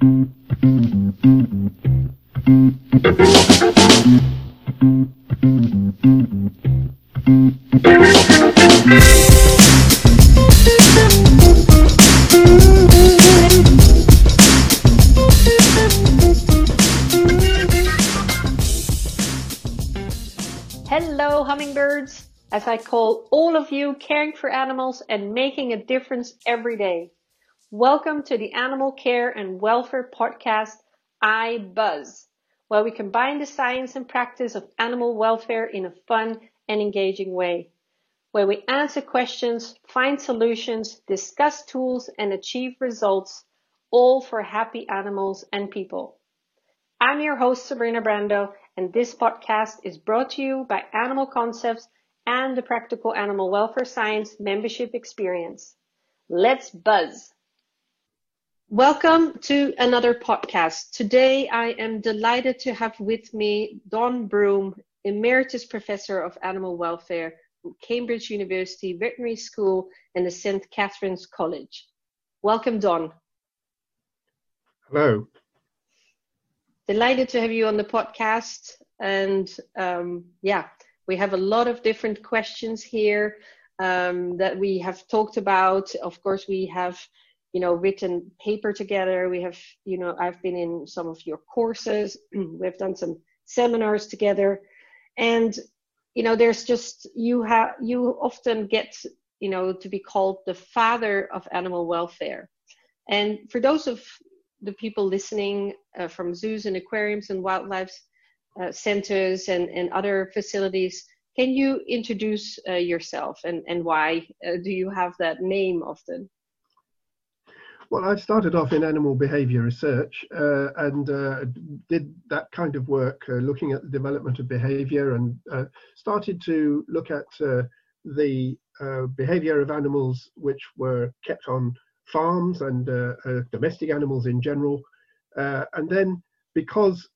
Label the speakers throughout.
Speaker 1: Hello, hummingbirds! As I call all of you caring for animals and making a difference every day. Welcome to the Animal Care and Welfare Podcast, I Buzz, where we combine the science and practice of animal welfare in a fun and engaging way. Where we answer questions, find solutions, discuss tools, and achieve results, all for happy animals and people. I'm your host, Sabrina Brando, and this podcast is brought to you by Animal Concepts and the Practical Animal Welfare Science membership experience. Let's buzz! Welcome to another podcast. Today I am delighted to have with me Don Broom, Emeritus Professor of Animal Welfare from Cambridge University Veterinary School and the St. Catharine's College. Welcome, Don.
Speaker 2: Hello.
Speaker 1: Delighted to have you on the podcast. And um, yeah, we have a lot of different questions here um, that we have talked about. Of course, we have you know written paper together. We have you know i've been in some of your courses. We've done some seminars together. And you know there's just you have you often get you know to be called the father of animal welfare. And for those of the people listening uh, from zoos and aquariums and wildlife uh, centers and, and other facilities can you introduce uh, yourself and, and why uh, do you have that name often
Speaker 2: well, I started off in animal behavior research uh, and uh, did that kind of work uh, looking at the development of behavior and uh, started to look at uh, the uh, behavior of animals which were kept on farms and domestic animals in general. and then because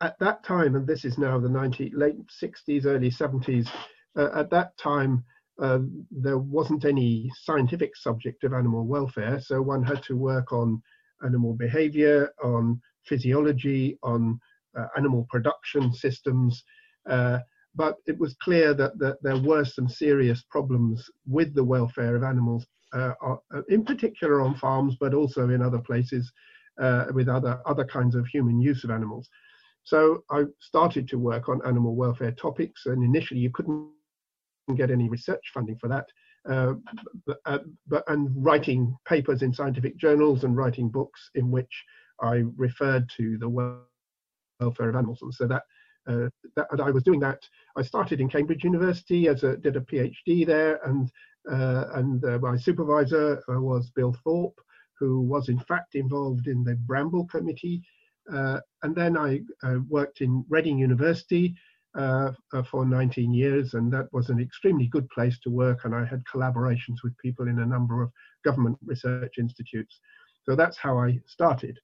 Speaker 2: at that time, and this is now the 90, late 60s, early 70s, at that time, uh, there wasn't any scientific subject of animal welfare, so one had to work on animal behavior, on physiology, on uh, animal production systems. Uh, but it was clear that, that there were some serious problems with the welfare of animals, uh, uh, in particular on farms, but also in other places with other, other kinds of human use of animals. So I started to work on animal welfare topics, and initially you couldn't get any research funding for that. Uh, but, uh, but, and writing papers in scientific journals and writing books in which I referred to the welfare of animals. And so that, uh, that I was doing that. I started in Cambridge University as a did a PhD there, and uh, and uh, my supervisor uh, was Bill Thorpe, who was in fact involved in the Brambell Committee. and then I worked in Reading University uh, for 19 years, and that was an extremely good place to work. And I had collaborations with people in a number of government research institutes. So that's how I started.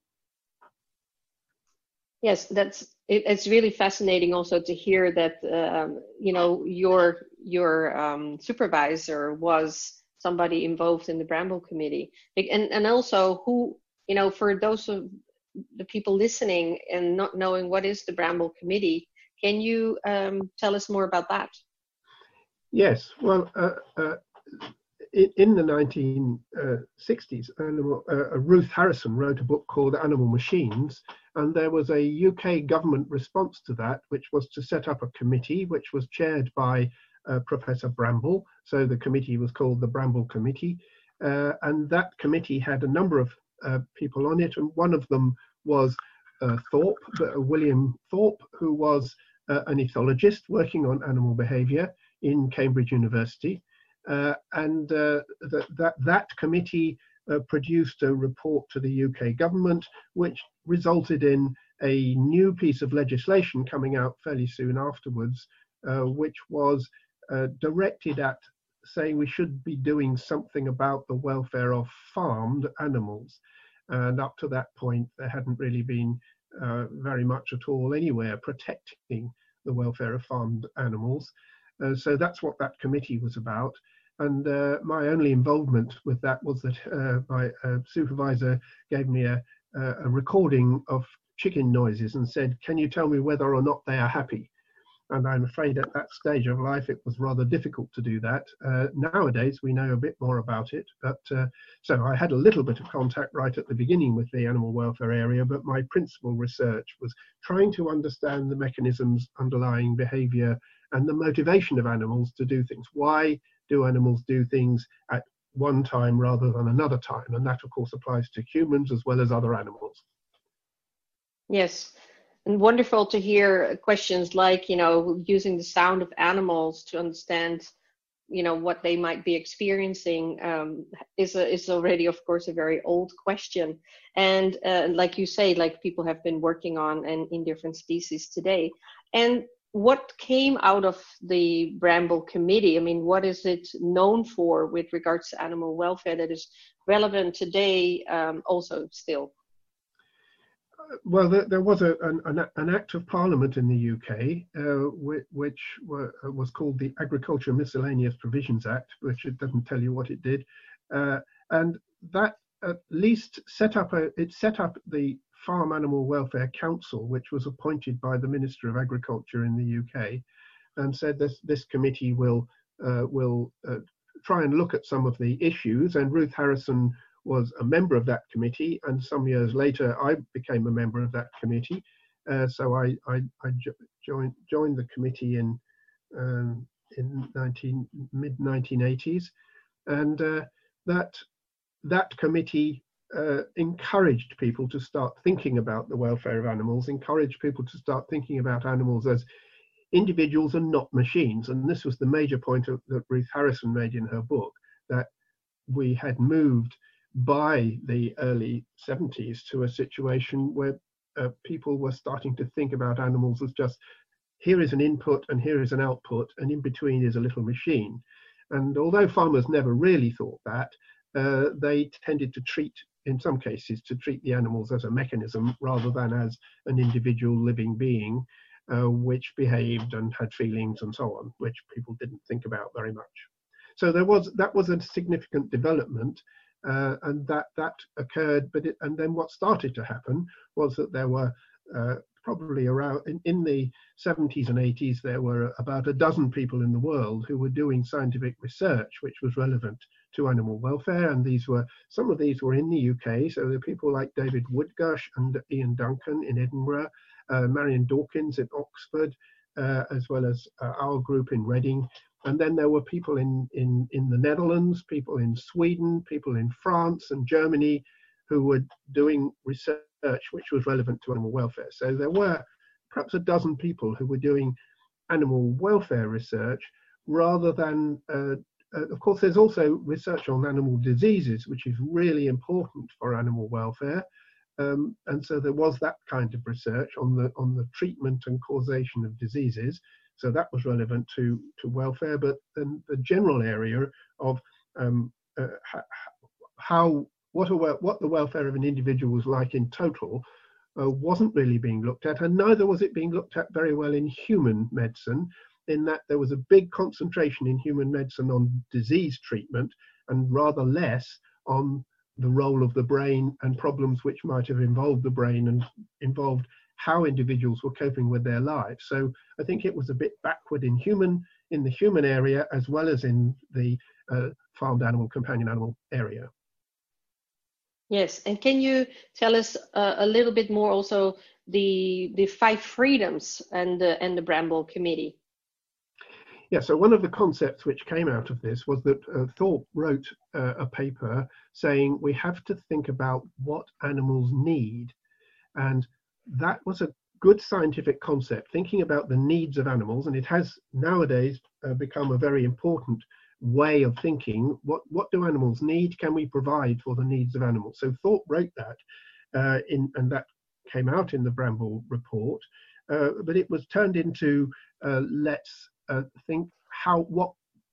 Speaker 1: Yes, that's it, it's really fascinating also to hear that um, you know your your um, supervisor was somebody involved in the Brambell Committee, and and also who you know for those of the people listening and not knowing what is the Brambell Committee, can you um, tell us more about that?
Speaker 2: Yes, well, uh, uh, in, in, the 1960s, animal, uh, Ruth Harrison wrote a book called Animal Machines, and there was a UK government response to that, which was to set up a committee, which was chaired by uh, Professor Brambell. So the committee was called the Brambell Committee, uh, and that committee had a number of uh, people on it, and one of them was Thorpe, William Thorpe, who was uh, an ethologist working on animal behavior in Cambridge University. Uh, and uh, that, that, committee uh, produced a report to the UK government, which resulted in a new piece of legislation coming out fairly soon afterwards, uh, which was directed at saying we should be doing something about the welfare of farmed animals. And up to that point, there hadn't really been uh, very much at all anywhere protecting the welfare of farmed animals. Uh, so that's what that committee was about. And uh, my only involvement with that was that uh, my uh, supervisor gave me a, a recording of chicken noises and said, Can you tell me whether or not they are happy? And I'm afraid at that stage of life it was rather difficult to do that. Uh, nowadays we know a bit more about it. But uh, so I had a little bit of contact right at the beginning with the animal welfare area, but my principal research was trying to understand the mechanisms underlying behavior and the motivation of animals to do things. Why do animals do things at one time rather than another time? And that, of course, applies to humans as well as other animals.
Speaker 1: Yes, and wonderful to hear questions like, you know, using the sound of animals to understand, you know, what they might be experiencing um, is a, is already, of course, a very old question. And uh, like you say, like people have been working on and in different species today. And what came out of the Brambell Committee? I mean, what is it known for with regards to animal welfare that is relevant today, um, also still?
Speaker 2: Well, there, there was a, an, an, act of parliament in the UK uh, which, which were, uh, was called the Agriculture Miscellaneous Provisions Act, which it doesn't tell you what it did, uh, and that at least set up a it set up the Farm Animal Welfare Council, which was appointed by the Minister of Agriculture in the UK, and said this this committee will uh, will uh, try and look at some of the issues, and Ruth Harrison was a member of that committee, and some years later I became a member of that committee. Uh, so I, I, I joined joined the committee in um, in 19 mid 1980s, and uh, that that committee uh, encouraged people to start thinking about the welfare of animals, encouraged people to start thinking about animals as individuals and not machines. And this was the major point of, that Ruth Harrison made in her book that we had moved by the early 70s to a situation where uh, people were starting to think about animals as just here is an input and here is an output, and in between is a little machine. And although farmers never really thought that, uh, they tended to treat, in some cases, to treat the animals as a mechanism rather than as an individual living being, uh, which behaved and had feelings and so on, which people didn't think about very much. So there was that was a significant development, uh, and that that occurred. But it, and then what started to happen was that there were uh, probably around in, in, the 70s and 80s there were about a dozen people in the world who were doing scientific research which was relevant to animal welfare and these were some of these were in the UK so there were people like David Wood-Gush and Ian Duncan in Edinburgh uh, Marian Dawkins in Oxford uh, as well as uh, our group in Reading and then there were people in, in, in the Netherlands, people in Sweden, people in France and Germany who were doing research which was relevant to animal welfare. So there were perhaps a dozen people who were doing animal welfare research rather than, uh, uh, of course, there's also research on animal diseases, which is really important for animal welfare. Um, and so there was that kind of research on the on the treatment and causation of diseases. So that was relevant to, to welfare, but then the general area of um, uh, how what, a, what the welfare of an individual was like in total uh, wasn't really being looked at, and neither was it being looked at very well in human medicine, in that there was a big concentration in human medicine on disease treatment and rather less on the role of the brain and problems which might have involved the brain and involved how individuals were coping with their lives. So I think it was a bit backward in human in the human area as well as in the uh, farmed animal companion animal area.
Speaker 1: Yes, and can you tell us uh, a little bit more also the the five freedoms and the and the Brambell Committee?
Speaker 2: Yeah, so one of the concepts which came out of this was that uh, Thorpe wrote uh, a paper saying we have to think about what animals need, and that was a good scientific concept, thinking about the needs of animals, and it has nowadays uh, become a very important way of thinking. What what do animals need? Can we provide for the needs of animals? So Thorpe wrote that, uh, in and that came out in the Brambell report, uh, but it was turned into uh, let's uh, think how what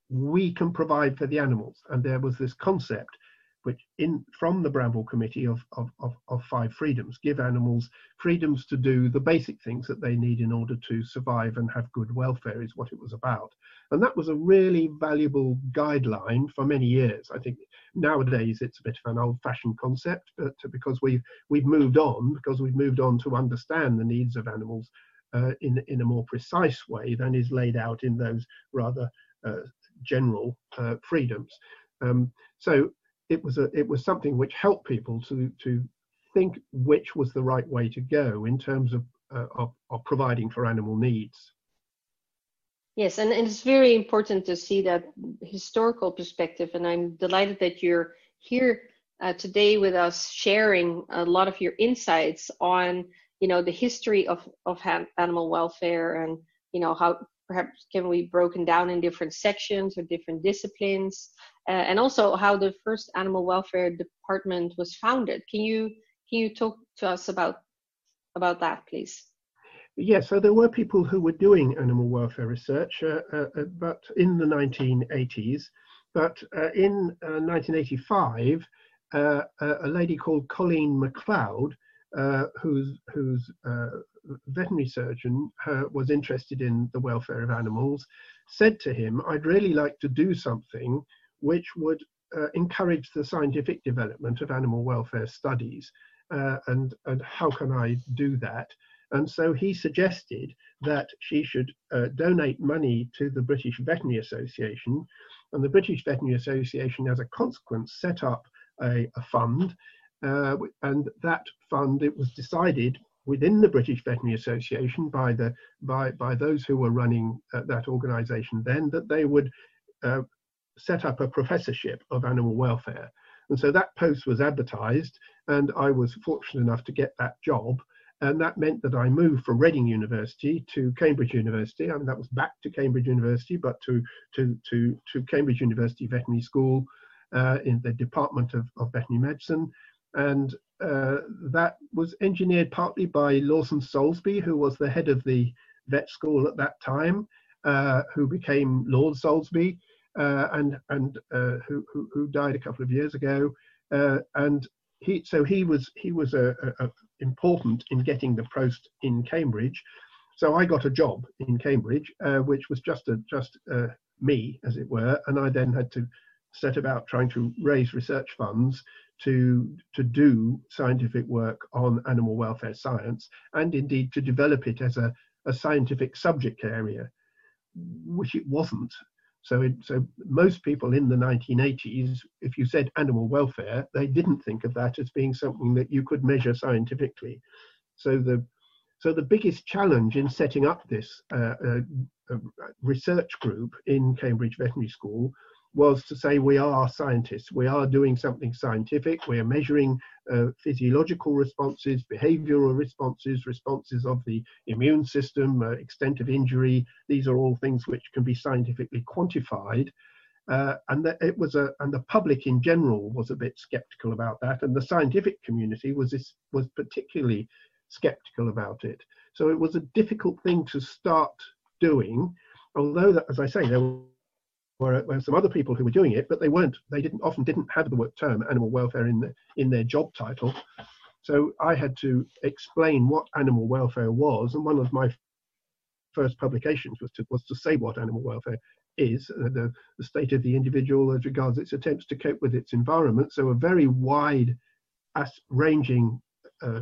Speaker 2: we can provide for the animals, and there was this concept which in from the Brambell Committee of, of, of, of, five freedoms, give animals freedoms to do the basic things that they need in order to survive and have good welfare is what it was about. And that was a really valuable guideline for many years. I think nowadays it's a bit of an old-fashioned concept, but because we've we've moved on, because we've moved on to understand the needs of animals uh, in in a more precise way than is laid out in those rather uh, general uh, freedoms. Um, so it was a it was something which helped people to to think which was the right way to go in terms of uh, of, of providing for animal needs.
Speaker 1: Yes, and, and it's very important to see that historical perspective, and I'm delighted that you're here uh, today with us, sharing a lot of your insights on, you know, the history of of animal welfare and you know how perhaps can be broken down in different sections or different disciplines, uh, and also how the first animal welfare department was founded. Can you can you talk to us about about that, please?
Speaker 2: Yes, yeah, so there were people who were doing animal welfare research, uh, uh, uh but in the 1980s. But uh, in 1985, uh, a lady called Colleen Macleod, who's who's veterinary surgeon was interested in the welfare of animals, said to him, "I'd really like to do something which would uh, encourage the scientific development of animal welfare studies. Uh, and, and how can I do that? And so he suggested that she should uh, donate money to the British Veterinary Association. And the British Veterinary Association, as a consequence, set up a, a fund. Uh, and that fund, it was decided within the British Veterinary Association by the by by those who were running uh, that organisation then that they would uh, set up a professorship of animal welfare. And so that post was advertised, and I was fortunate enough to get that job. And that meant that I moved from Reading University to Cambridge University. I mean, that was back to Cambridge University, but to to to, to Cambridge University Veterinary School uh, in the Department of, of Veterinary Medicine. And uh, that was engineered partly by Lawson Soulsby, who was the head of the vet school at that time, uh, who became Lord Soulsby and and uh, who, who, who died a couple of years ago, uh, and he so he was he was a, a, a, important in getting the post in Cambridge. So I got a job in Cambridge, uh, which was just a just uh, me, as it were, and I then had to set about trying to raise research funds to to do scientific work on animal welfare science, and indeed to develop it as a, a scientific subject area, which it wasn't so, it, so most people in the 1980s, if you said animal welfare, they didn't think of that as being something that you could measure scientifically. So the so the biggest challenge in setting up this uh, uh, uh research group in Cambridge Veterinary School was to say we are scientists, we are doing something scientific, we are measuring uh, physiological responses, behavioral responses, responses of the immune system, uh, extent of injury. These are all things which can be scientifically quantified. Uh, and that it was a, and the public in general was a bit skeptical about that, and the scientific community was this, was particularly skeptical about it. So it was a difficult thing to start doing, although, that, as I say, there were, were some other people who were doing it, but they weren't. They didn't often didn't have the term animal welfare in the, in their job title. So I had to explain what animal welfare was, and one of my first publications was to was to say what animal welfare is, uh, the, the state of the individual as regards its attempts to cope with its environment. So a very wide, as ranging uh,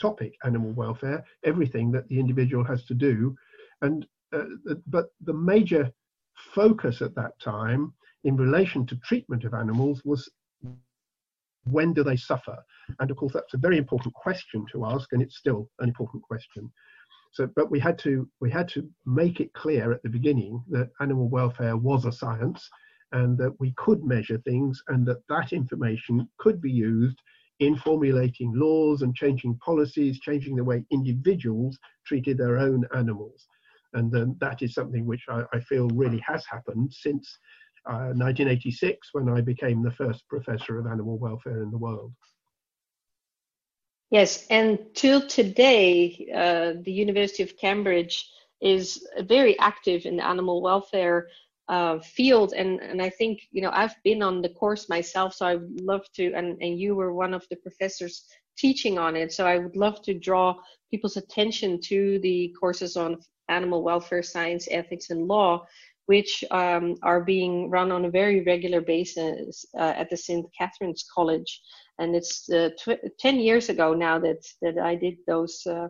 Speaker 2: topic, animal welfare, everything that the individual has to do, and uh, but the major focus at that time in relation to treatment of animals was when do they suffer? And of course, that's a very important question to ask, and it's still an important question. So, but we had to we had to make it clear at the beginning that animal welfare was a science, and that we could measure things, and that that information could be used in formulating laws and changing policies, changing the way individuals treated their own animals. And um, that is something which I, I, feel really has happened since uh, 1986 when I became the first professor of animal welfare in the world.
Speaker 1: Yes, and till today, uh, the University of Cambridge is very active in the animal welfare uh, field, and and I think you know I've been on the course myself, so I would love to, and and you were one of the professors teaching on it, so I would love to draw people's attention to the courses on animal welfare science, ethics, and law, which um, are being run on a very regular basis uh, at the St. Catharine's College. And it's uh, tw- 10 years ago now that, that I did those uh,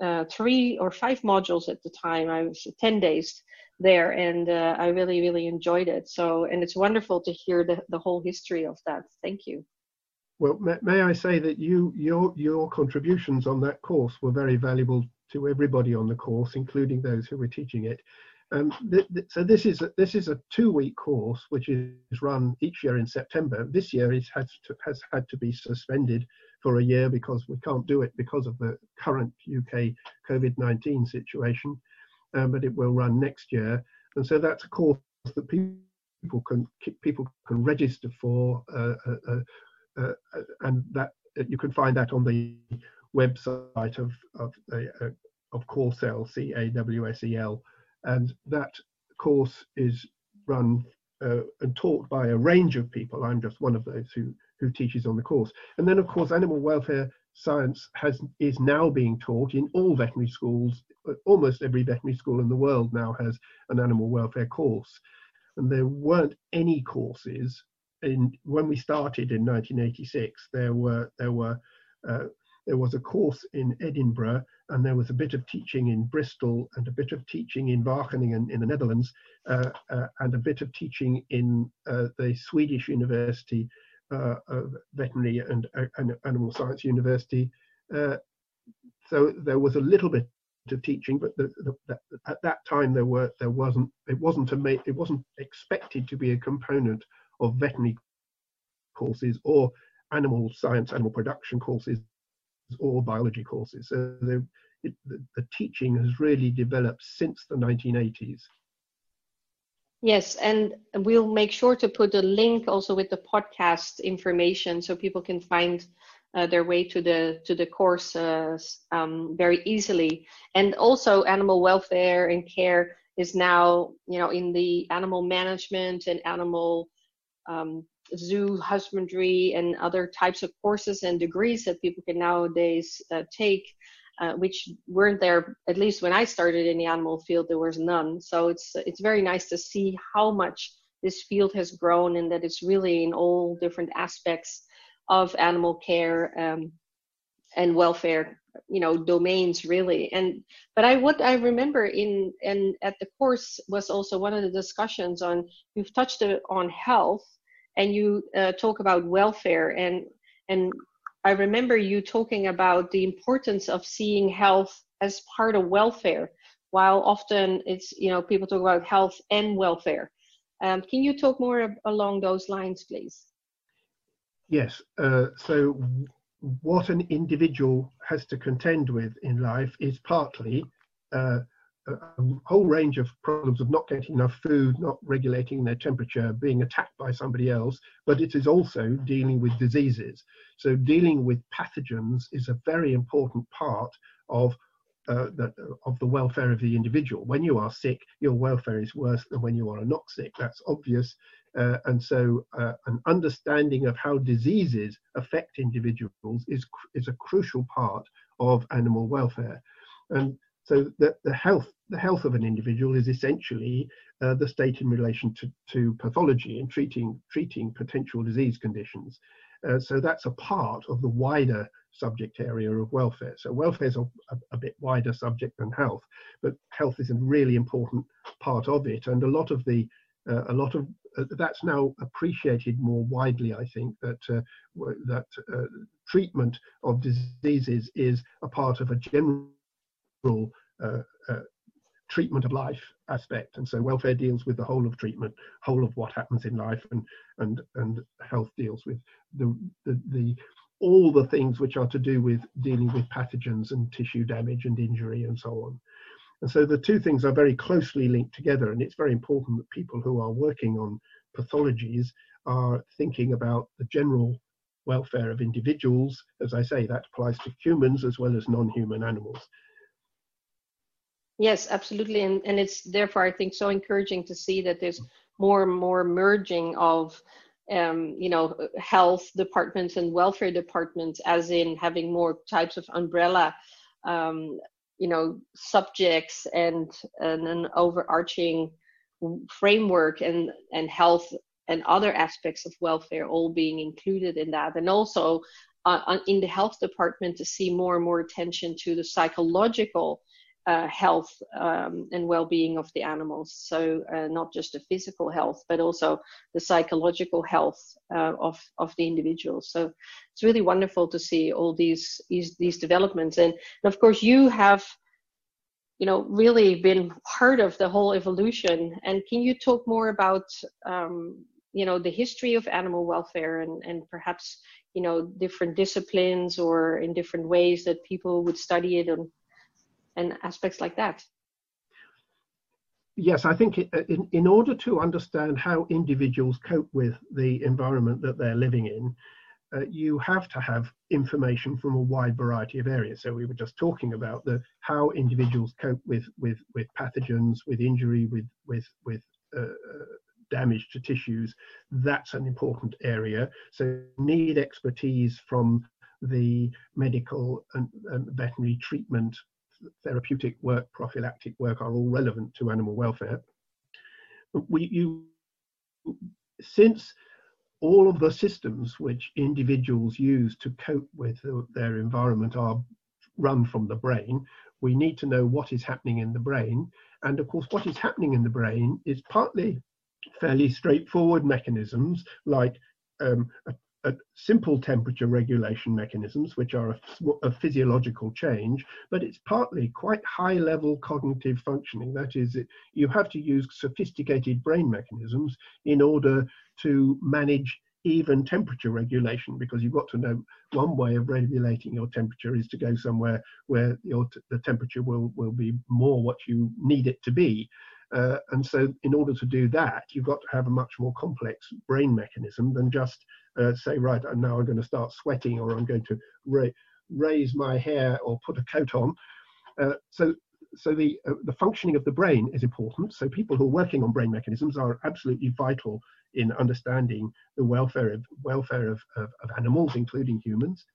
Speaker 1: uh three or five modules at the time. I was 10 days there and uh, I really, really enjoyed it. So, and it's wonderful to hear the, the whole history of that. Thank you.
Speaker 2: Well, may, may I say that you, your, your contributions on that course were very valuable to everybody on the course, including those who were teaching it. Um, th th so this is a, this is a two-week course which is run each year in September. This year it has to, has had to be suspended for a year because we can't do it because of the current UK COVID-19 situation, um, but it will run next year. And so that's a course that people can people can register for, uh, uh, uh, uh and that you can find that on the website of of, uh, of Cawsel, C A W S E L, and that course is run uh, and taught by a range of people. I'm just one of those who who teaches on the course. And then, of course, animal welfare science has is now being taught in all veterinary schools. Almost every veterinary school in the world now has an animal welfare course, and there weren't any courses in when we started in 1986. There were there were uh, there was a course in Edinburgh, and there was a bit of teaching in Bristol, and a bit of teaching in Wageningen in the Netherlands, uh, uh, and a bit of teaching in uh, the Swedish University uh, of Veterinary and, uh, and, Animal Science University. So there was a little bit of teaching, but the, the, the, at that time there were there wasn't it wasn't a it wasn't expected to be a component of veterinary courses or animal science, animal production courses or biology courses. So the, it, the, the teaching has really developed since the 1980s.
Speaker 1: Yes, and we'll make sure to put a link also with the podcast information so people can find uh, their way to the to the course uh, um, very easily. And also, animal welfare and care is now, you know, in the animal management and animal um, zoo husbandry and other types of courses and degrees that people can nowadays uh, take, uh, which weren't there at least when I started in the animal field. There was none. So it's it's very nice to see how much this field has grown and that it's really in all different aspects of animal care um, and welfare you know domains really and but i what i remember in and at the course was also one of the discussions on you've touched on health and you uh, talk about welfare and and I remember you talking about the importance of seeing health as part of welfare, while often it's you know people talk about health and welfare. Um, can you talk more along those lines, please?
Speaker 2: Yes. Uh, so, what an individual has to contend with in life is partly uh, a whole range of problems of not getting enough food, not regulating their temperature, being attacked by somebody else, but it is also dealing with diseases. So dealing with pathogens is a very important part of uh, the, of the welfare of the individual. When you are sick, your welfare is worse than when you are not sick. That's obvious. Uh, and so uh, an understanding of how diseases affect individuals is, is a crucial part of animal welfare. And so the, the health the health of an individual is essentially uh, the state in relation to, to pathology and treating treating potential disease conditions. Uh, so that's a part of the wider subject area of welfare. So welfare is a, a, a, bit wider subject than health, but health is a really important part of it. And a lot of the uh, a lot of uh, that's now appreciated more widely. I think that uh, that uh, treatment of diseases is a part of a general uh, uh, treatment of life aspect. And so welfare deals with the whole of treatment whole of what happens in life and and and health deals with the the, the all the things which are to do with dealing with pathogens and tissue damage and injury and so on. And so the two things are very closely linked together and it's very important that people who are working on pathologies are thinking about the general welfare of individuals. As i say that applies to humans as well as non-human animals
Speaker 1: Yes, absolutely. And, and it's therefore, I think, so encouraging to see that there's more and more merging of, um, you know, health departments and welfare departments, as in having more types of umbrella, um, you know, subjects and, and an overarching framework and and health and other aspects of welfare all being included in that and also uh, in the health department to see more and more attention to the psychological uh, health um, and well-being of the animals. So uh, not just the physical health, but also the psychological health uh, of of the individuals. So it's really wonderful to see all these these, these developments. And, and of course, you have you know really been part of the whole evolution. And can you talk more about um, you know the history of animal welfare and and perhaps you know different disciplines or in different ways that people would study it and and aspects like that.
Speaker 2: Yes, I think in, in order to understand how individuals cope with the environment that they're living in, uh, you have to have information from a wide variety of areas. So we were just talking about the how individuals cope with with with pathogens, with injury, with with with uh damage to tissues. That's an important area. So need expertise from the medical and, and veterinary treatment therapeutic work, prophylactic work are all relevant to animal welfare. We, you, since all of the systems which individuals use to cope with their environment are run from the brain, we need to know what is happening in the brain. And of course, what is happening in the brain is partly fairly straightforward mechanisms like um, a simple temperature regulation mechanisms, which are a, a, physiological change, but it's partly quite high level cognitive functioning. That is, it, you have to use sophisticated brain mechanisms in order to manage even temperature regulation because you've got to know one way of regulating your temperature is to go somewhere where your the temperature will will be more what you need it to be uh, and so, in order to do that, you've got to have a much more complex brain mechanism than just uh, say, right, now I'm going to start sweating or I'm going to ra- raise my hair or put a coat on. Uh, so, so the uh, the functioning of the brain is important. So, people who are working on brain mechanisms are absolutely vital in understanding the welfare of welfare of, of, of animals, including humans.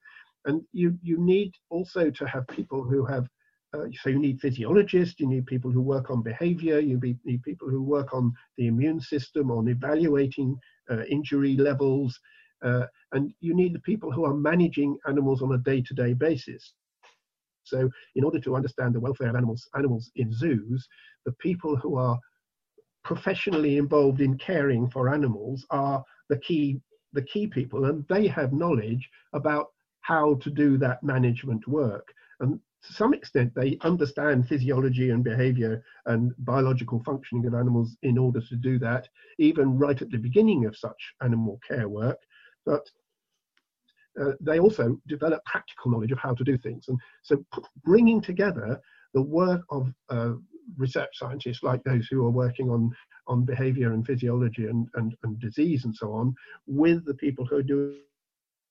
Speaker 2: And you you need also to have people who have uh, so you need physiologists, you need people who work on behavior, you need people who work on the immune system, on evaluating uh, injury levels, uh, and you need the people who are managing animals on a day-to-day basis. So in order to understand the welfare of animals, animals in zoos, the people who are professionally involved in caring for animals are the key, the key people, and they have knowledge about how to do that management work. And to some extent, they understand physiology and behavior and biological functioning of animals in order to do that, even right at the beginning of such animal care work. But uh, they also develop practical knowledge of how to do things. And so bringing together the work of uh, research scientists like those who are working on, on behavior and physiology and, and, and disease and so on with the people who are doing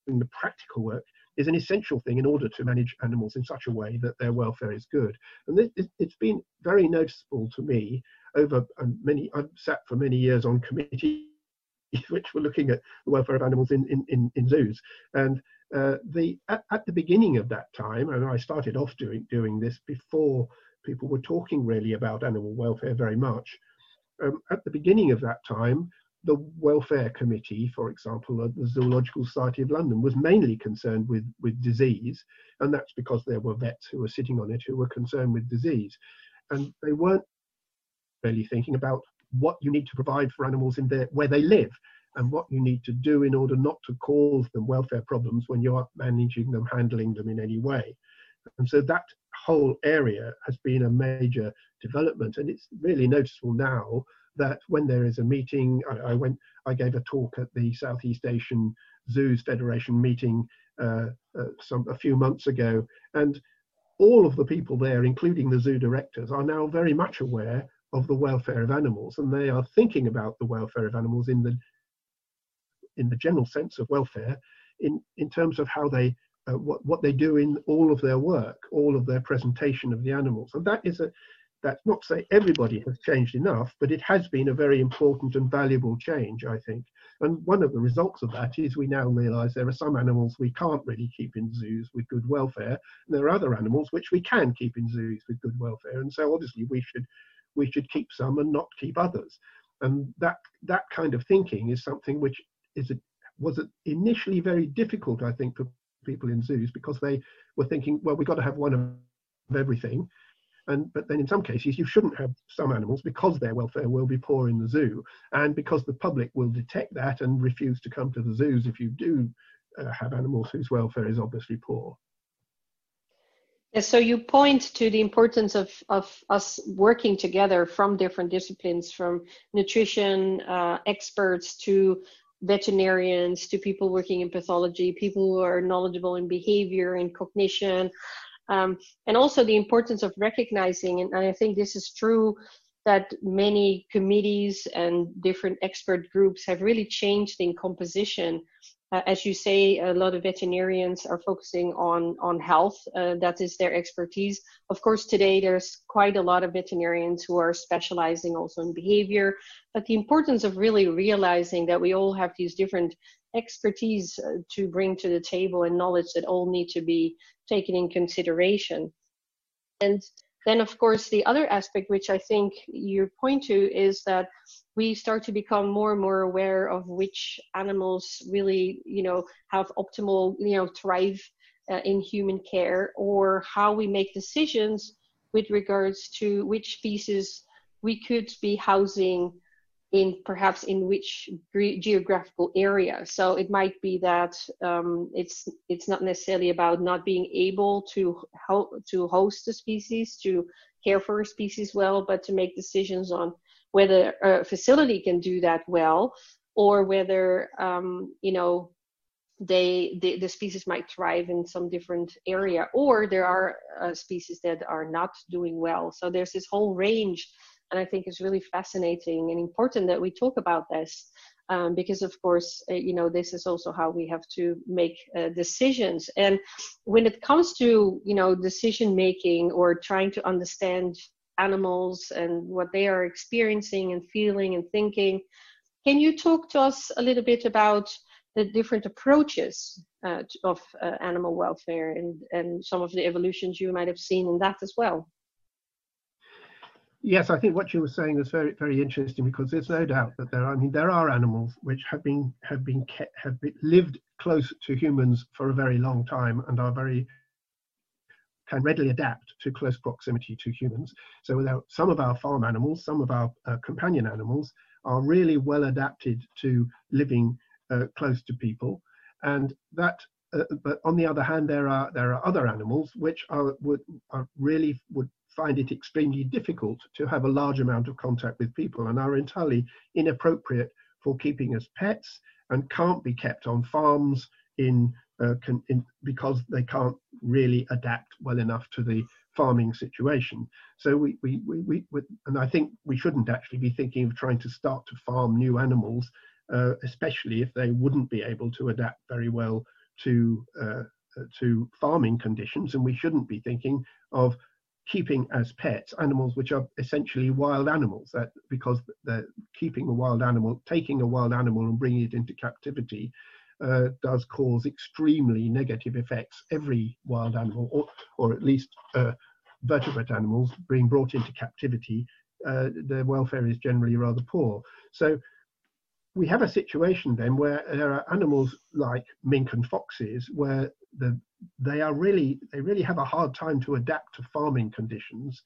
Speaker 2: the practical work is an essential thing in order to manage animals in such a way that their welfare is good. And this, it's been very noticeable to me over many, I've sat for many years on committees which were looking at the welfare of animals in, in, in, in zoos. And uh, the at, at, the beginning of that time, and I started off doing doing this before people were talking really about animal welfare very much. Um, at the beginning of that time, the welfare committee, for example, of the Zoological Society of London, was mainly concerned with, with disease, and that's because there were vets who were sitting on it who were concerned with disease. And they weren't really thinking about what you need to provide for animals in their, where they live and what you need to do in order not to cause them welfare problems when you're managing them, handling them in any way. And so that whole area has been a major development, and it's really noticeable now that when there is a meeting, I, I went, I gave a talk at the Southeast Asian Zoos Federation meeting uh, uh, some a few months ago, and all of the people there, including the zoo directors, are now very much aware of the welfare of animals, and they are thinking about the welfare of animals in the in the general sense of welfare, in in terms of how they uh, what what they do in all of their work, all of their presentation of the animals, and that is a that's not to say everybody has changed enough, but it has been a very important and valuable change, I think. And one of the results of that is we now realize there are some animals we can't really keep in zoos with good welfare, and there are other animals which we can keep in zoos with good welfare. And so obviously we should we should keep some and not keep others. And that that kind of thinking is something which is a, was initially very difficult, I think, for people in zoos because they were thinking, well, we've got to have one of everything. And but then in some cases you shouldn't have some animals because their welfare will be poor in the zoo, and because the public will detect that and refuse to come to the zoos if you do uh, have animals whose welfare is obviously poor.
Speaker 1: So you point to the importance of, of us working together from different disciplines, from nutrition uh, experts to veterinarians to people working in pathology, people who are knowledgeable in behavior and cognition, um, and also the importance of recognizing, and, I think this is true that many committees and different expert groups have really changed in composition uh, as you say, a lot of veterinarians are focusing on on health. Uh, that is their expertise. Of course, today there's quite a lot of veterinarians who are specializing also in behavior. But the importance of really realizing that we all have these different expertise uh, to bring to the table and knowledge that all need to be taken in consideration. And then, of course, the other aspect which I think you point to is that we start to become more and more aware of which animals really, you know, have optimal, you know, thrive uh, in human care, or how we make decisions with regards to which species we could be housing in perhaps in which geographical area. So it might be that um, it's it's not necessarily about not being able to ho- to host a species, to care for a species well, but to make decisions on whether a facility can do that well, or whether um, you know they the, the species might thrive in some different area, or there are uh, species that are not doing well. So there's this whole range and I think it's really fascinating and important that we talk about this um, because, of course, uh, you know, this is also how we have to make uh, decisions. And when it comes to, you know, decision making or trying to understand animals and what they are experiencing and feeling and thinking, can you talk to us a little bit about the different approaches uh, of uh, animal welfare and, and some of the evolutions you might have seen in that as well?
Speaker 2: Yes, I think what you were saying is very, very interesting because there's no doubt that there. Are, I mean, there are animals which have been have been kept, have been, lived close to humans for a very long time and are very can readily adapt to close proximity to humans. So, without some of our farm animals, some of our uh, companion animals are really well adapted to living uh, close to people, and that. Uh, but on the other hand, there are there are other animals which are would are really would find it extremely difficult to have a large amount of contact with people and are entirely inappropriate for keeping as pets and can't be kept on farms in, uh, can, in, because they can't really adapt well enough to the farming situation. So we, we, we, we, we and I think we shouldn't actually be thinking of trying to start to farm new animals, uh, especially if they wouldn't be able to adapt very well to uh, to farming conditions. And we shouldn't be thinking of keeping as pets animals which are essentially wild animals that because they're keeping a wild animal taking a wild animal and bringing it into captivity uh, does cause extremely negative effects. Every wild animal or, or at least uh, vertebrate animals being brought into captivity uh, their welfare is generally rather poor. So we have a situation then where there are animals like mink and foxes where the they are really they really have a hard time to adapt to farming conditions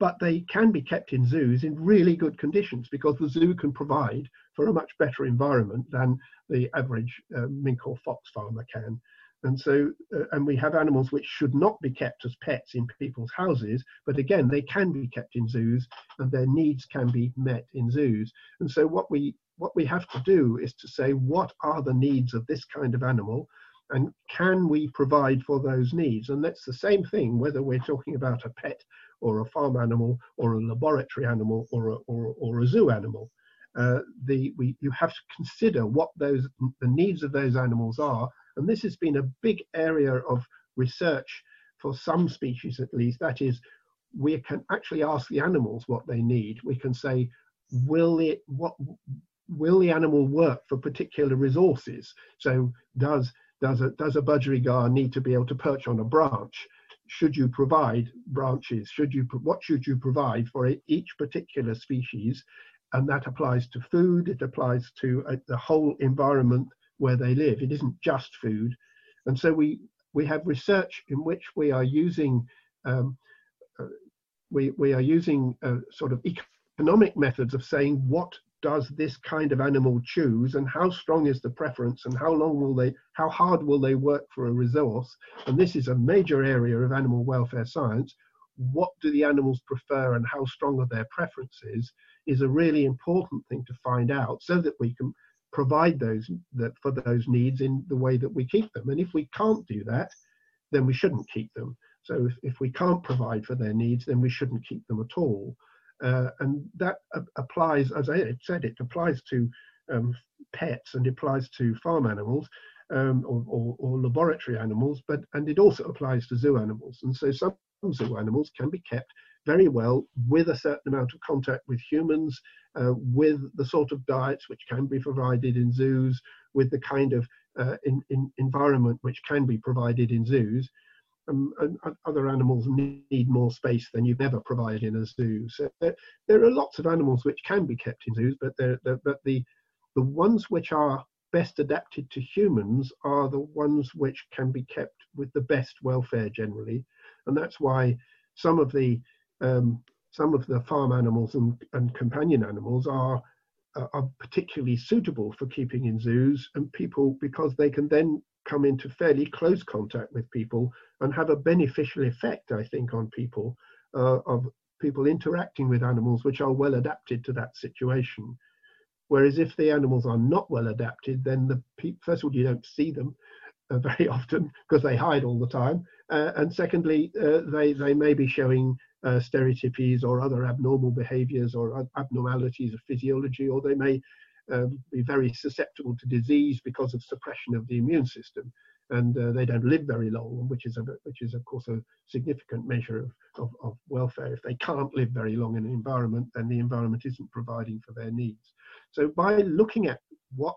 Speaker 2: but they can be kept in zoos in really good conditions because the zoo can provide for a much better environment than the average uh, mink or fox farmer can. And so uh, and we have animals which should not be kept as pets in people's houses but again they can be kept in zoos and their needs can be met in zoos. And so what we what we have to do is to say what are the needs of this kind of animal and can we provide for those needs? And that's the same thing whether we're talking about a pet or a farm animal or a laboratory animal or a, or, or a zoo animal. Uh, the, we, you have to consider what those the needs of those animals are, and this has been a big area of research for some species at least. That is, we can actually ask the animals what they need. We can say, will it what will the animal work for particular resources? So does does a does a budgerigar need to be able to perch on a branch? should you provide branches? Should you what should you provide for each particular species? And that applies to food. It applies to uh, the whole environment where they live. It isn't just food. And so we we have research in which we are using um, uh, we we are using uh, sort of economic methods of saying what does this kind of animal choose and how strong is the preference and how long will they how hard will they work for a resource? And this is a major area of animal welfare science. What do the animals prefer and how strong are their preferences is a really important thing to find out so that we can provide those that for those needs in the way that we keep them. And if we can't do that then we shouldn't keep them. So if, if we can't provide for their needs then we shouldn't keep them at all uh, and that applies, as I said, it applies to um, pets and applies to farm animals um, or, or, or, laboratory animals, but and it also applies to zoo animals. And so some zoo animals can be kept very well with a certain amount of contact with humans, uh, with the sort of diets which can be provided in zoos, with the kind of uh, in, in environment which can be provided in zoos um, and other animals need more space than you've ever provided in a zoo. So there, there are lots of animals which can be kept in zoos, but they're, they're, but the the ones which are best adapted to humans are the ones which can be kept with the best welfare generally, and that's why some of the um, some of the farm animals and, and companion animals are are particularly suitable for keeping in zoos and people because they can then come into fairly close contact with people and have a beneficial effect, I think, on people uh, of people interacting with animals which are well adapted to that situation. Whereas if the animals are not well adapted, then the first of all you don't see them very often because they hide all the time, uh, and secondly uh, they they may be showing uh, stereotypies or other abnormal behaviours or abnormalities of physiology, or they may um, be very susceptible to disease because of suppression of the immune system, and uh, they don't live very long, which is a, which is of course a significant measure of, of, of, welfare. If they can't live very long in an environment, then the environment isn't providing for their needs. So by looking at what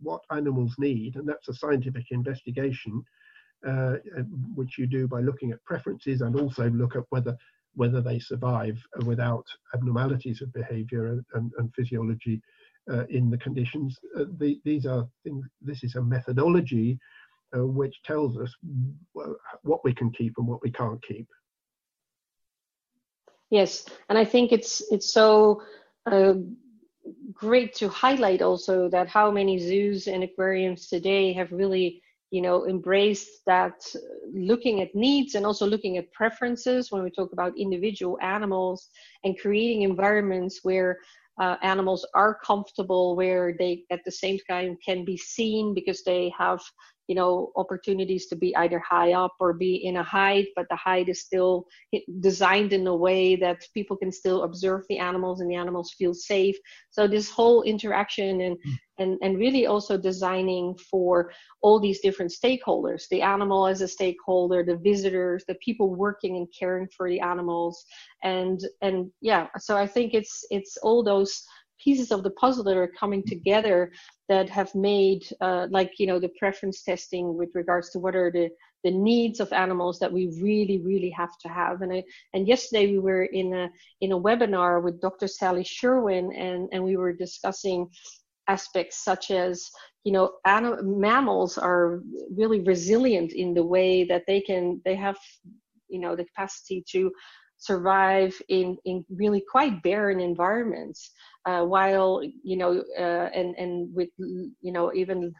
Speaker 2: what animals need, and that's a scientific investigation, uh, which you do by looking at preferences and also look at whether whether they survive without abnormalities of behavior and, and, and physiology uh, in the conditions. Uh, the, these are things. This is a methodology uh, which tells us what we can keep and what we can't keep.
Speaker 1: Yes, and I think it's it's so uh, great to highlight also that how many zoos and aquariums today have really you know embraced that looking at needs and also looking at preferences when we talk about individual animals and creating environments where uh, animals are comfortable where they at the same time can be seen because they have you know opportunities to be either high up or be in a height but the height is still designed in a way that people can still observe the animals and the animals feel safe so this whole interaction and mm. and and really also designing for all these different stakeholders the animal as a stakeholder the visitors the people working and caring for the animals and and yeah so i think it's it's all those pieces of the puzzle that are coming together that have made uh, like you know the preference testing with regards to what are the the needs of animals that we really really have to have and I, and yesterday we were in a in a webinar with Dr. Sally Sherwen and and we were discussing aspects such as you know anim- mammals are really resilient in the way that they can they have you know the capacity to survive in, in really quite barren environments uh, while you know uh, and and with you know even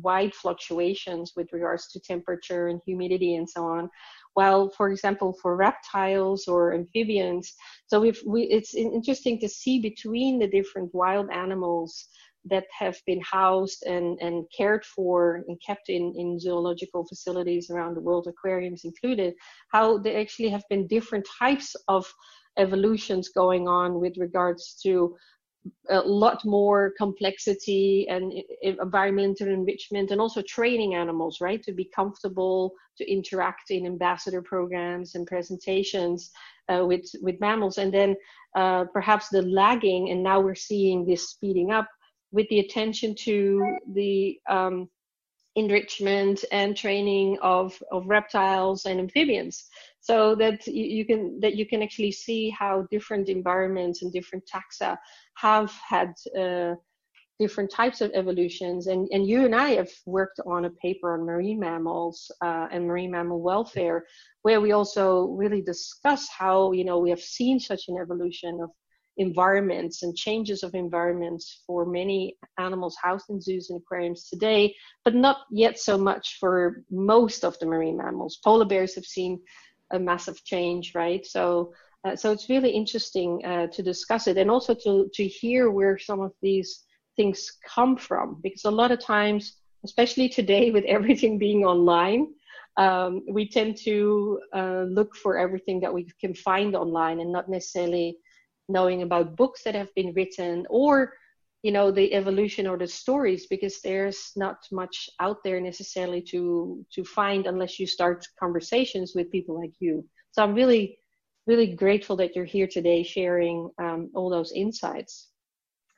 Speaker 1: wide fluctuations with regards to temperature and humidity and so on. While for example for reptiles or amphibians so if we it's interesting to see between the different wild animals that have been housed and, and cared for and kept in, in zoological facilities around the world, aquariums included, how there actually have been different types of evolutions going on with regards to a lot more complexity and environmental enrichment and also training animals right to be comfortable to interact in ambassador programs and presentations uh, with with mammals. And then uh, perhaps the lagging and now we're seeing this speeding up with the attention to the um, enrichment and training of, of reptiles and amphibians. So that you, can that you can actually see how different environments and different taxa have had uh, different types of evolutions. And, and you and i have worked on a paper on marine mammals uh, and marine mammal welfare where we also really discuss how you know we have seen such an evolution of environments and changes of environments for many animals housed in zoos and aquariums today, but not yet so much for most of the marine mammals. Polar bears have seen a massive change, right? So, uh, so it's really interesting uh, to discuss it and also to to hear where some of these things come from, because a lot of times, especially today with everything being online. Um, we tend to uh, look for everything that we can find online and not necessarily knowing about books that have been written or you know the evolution or the stories because there's not much out there necessarily to to find unless you start conversations with people like you. So i'm really really grateful that you're here today sharing um, all those insights.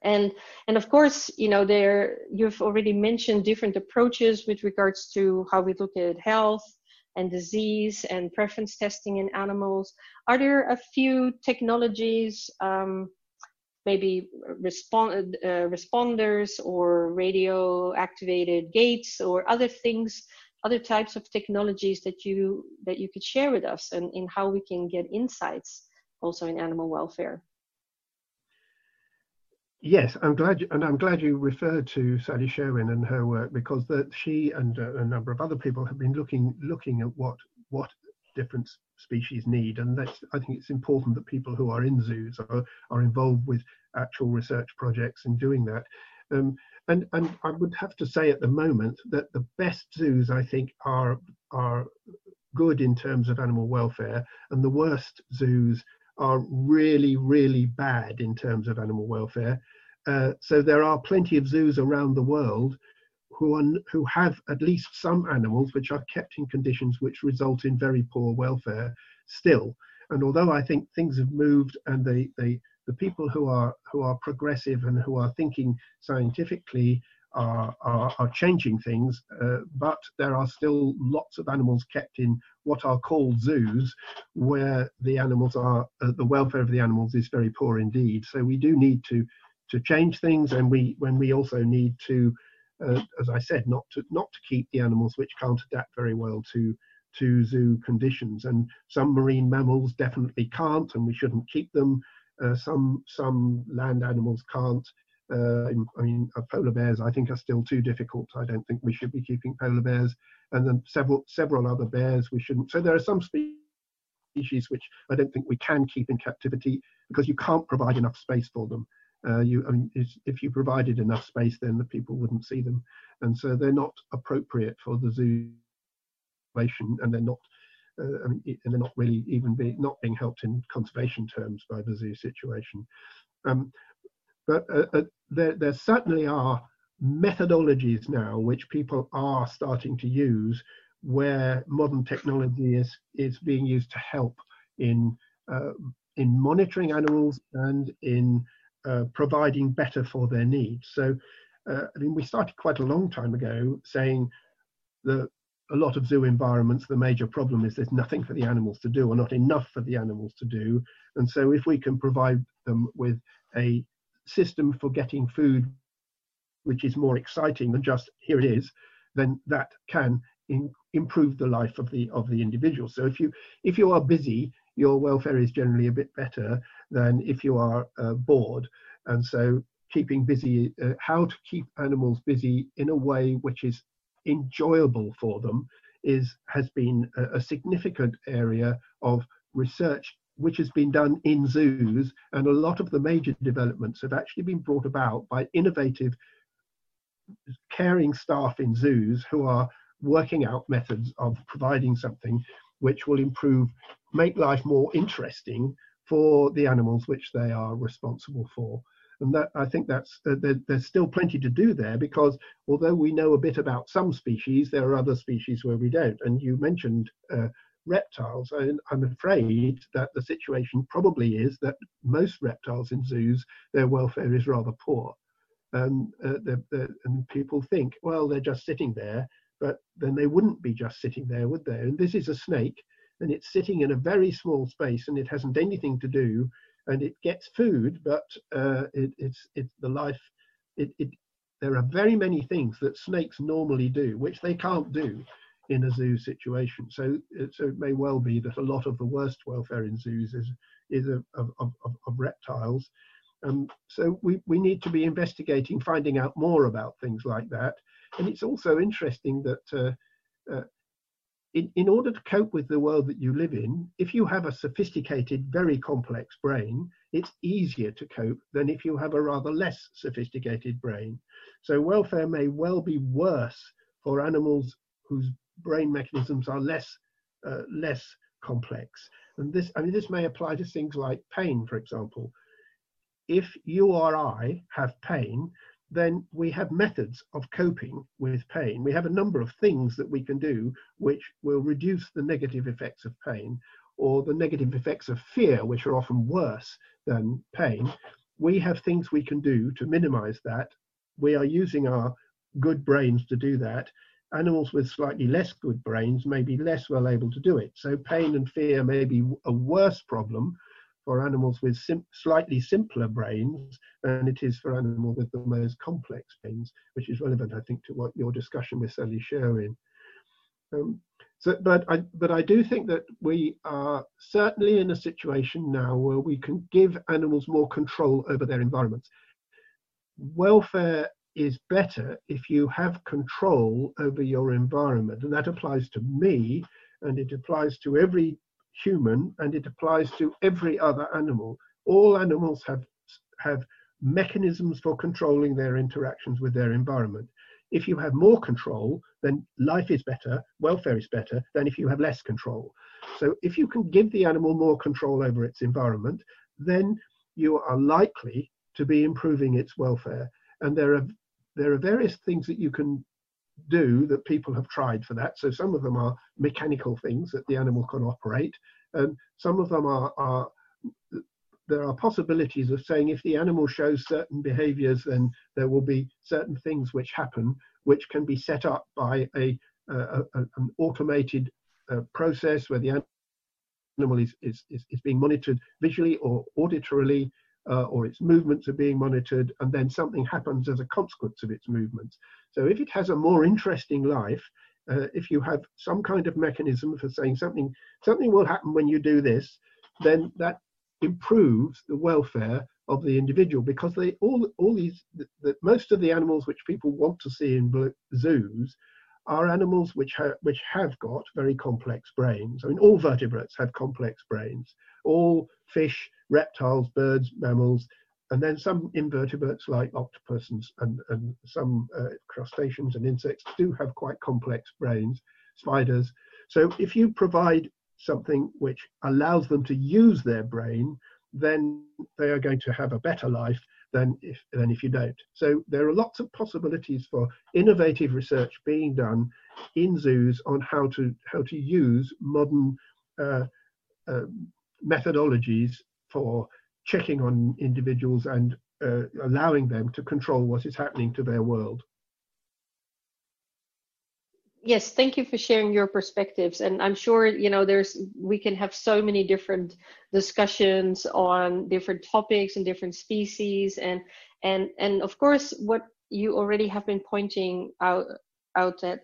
Speaker 1: And and of course you know there you've already mentioned different approaches with regards to how we look at health and disease and preference testing in animals. Are there a few technologies, um, maybe respond, uh, responders or radio activated gates or other things, other types of technologies that you that you could share with us and in how we can get insights also in animal welfare?
Speaker 2: Yes, I'm glad, you, and I'm glad you referred to Sally Sherwen and her work because that she and uh, a number of other people have been looking looking at what what different species need, and that's I think it's important that people who are in zoos are, are involved with actual research projects and doing that. Um, and and I would have to say at the moment that the best zoos I think are are good in terms of animal welfare, and the worst zoos are really, really bad in terms of animal welfare. Uh, so there are plenty of zoos around the world who, are, who have at least some animals which are kept in conditions which result in very poor welfare still. And although I think things have moved and they, they, the people who are, who are progressive and who are thinking scientifically are, are, are changing things, uh, but there are still lots of animals kept in what are called zoos, where the animals are, uh, the welfare of the animals is very poor indeed. So we do need to to change things, and we when we also need to, uh, as I said, not to not to keep the animals which can't adapt very well to to zoo conditions. And some marine mammals definitely can't, and we shouldn't keep them. Uh, some some land animals can't. Uh, I mean, uh, polar bears I think are still too difficult. I don't think we should be keeping polar bears, and then several several other bears we shouldn't. So there are some species which I don't think we can keep in captivity because you can't provide enough space for them. Uh, you, I mean, if you provided enough space, then the people wouldn't see them, and so they're not appropriate for the zoo and they're not uh, I mean, and they're not really even be, not being helped in conservation terms by the zoo situation. Um, but uh, uh, there, there certainly are methodologies now which people are starting to use where modern technology is, is being used to help in, uh, in monitoring animals and in uh, providing better for their needs. So, uh, I mean, we started quite a long time ago saying that a lot of zoo environments, the major problem is there's nothing for the animals to do or not enough for the animals to do. And so if we can provide them with a system for getting food which is more exciting than just here it is, then that can in, improve the life of the of the individual. So if you if you are busy, your welfare is generally a bit better than if you are uh, bored. And so keeping busy, uh, how to keep animals busy in a way which is enjoyable for them is has been a, a significant area of research which has been done in zoos, and a lot of the major developments have actually been brought about by innovative caring staff in zoos who are working out methods of providing something which will improve, make life more interesting for the animals which they are responsible for. And that I think that's uh, there, there's still plenty to do there because although we know a bit about some species, there are other species where we don't. And you mentioned uh, reptiles. And I'm afraid that the situation probably is that most reptiles in zoos, their welfare is rather poor. Um, uh, they're, they're, and people think, well, they're just sitting there, but then they wouldn't be just sitting there, would they? And this is a snake, and it's sitting in a very small space, and it hasn't anything to do, and it gets food, but uh, it, it's the life. It, it there are very many things that snakes normally do, which they can't do in a zoo situation. So, so it may well be that a lot of the worst welfare in zoos is is of, of, of, of reptiles. Um, so we, we need to be investigating, finding out more about things like that. And it's also interesting that uh, uh, in, in order to cope with the world that you live in, if you have a sophisticated, very complex brain, it's easier to cope than if you have a rather less sophisticated brain. So welfare may well be worse for animals whose brain mechanisms are less uh, less complex. And this, I mean, this may apply to things like pain, for example. If you or I have pain, then we have methods of coping with pain. We have a number of things that we can do which will reduce the negative effects of pain or the negative effects of fear, which are often worse than pain. We have things we can do to minimize that. We are using our good brains to do that. Animals with slightly less good brains may be less well able to do it. So pain and fear may be a worse problem for animals with sim slightly simpler brains than it is for animals with the most complex brains, which is relevant, I think, to what your discussion with Sally Sherwen. Um, so, but I, but I do think that we are certainly in a situation now where we can give animals more control over their environments. Welfare is better if you have control over your environment, and that applies to me, and it applies to every human and it applies to every other animal. All animals have, have mechanisms for controlling their interactions with their environment. If you have more control, then life is better, welfare is better than if you have less control. So if you can give the animal more control over its environment, then you are likely to be improving its welfare. And there are there are various things that you can do that people have tried for that. So some of them are mechanical things that the animal can operate, and some of them are, are there are possibilities of saying if the animal shows certain behaviors, then there will be certain things which happen, which can be set up by a, a, an automated uh, process where the animal is, is, is being monitored visually or auditorily uh, or its movements are being monitored, and then something happens as a consequence of its movements. So if it has a more interesting life, uh, if you have some kind of mechanism for saying something, something will happen when you do this, then that improves the welfare of the individual because they all all these the, the, most of the animals which people want to see in zoos are animals which have which have got very complex brains. I mean, all vertebrates have complex brains. All fish, reptiles, birds, mammals, and then some invertebrates like octopus and, and, and some uh, crustaceans and insects do have quite complex brains, spiders. So if you provide something which allows them to use their brain, then they are going to have a better life than if, than if you don't. So there are lots of possibilities for innovative research being done in zoos on how to, how to use modern uh, uh, methodologies for checking on individuals and uh, allowing them to control what is happening to their world.
Speaker 1: Yes, thank you for sharing your perspectives. And I'm sure, you know, there's we can have so many different discussions on different topics and different species and and and of course what you already have been pointing out out at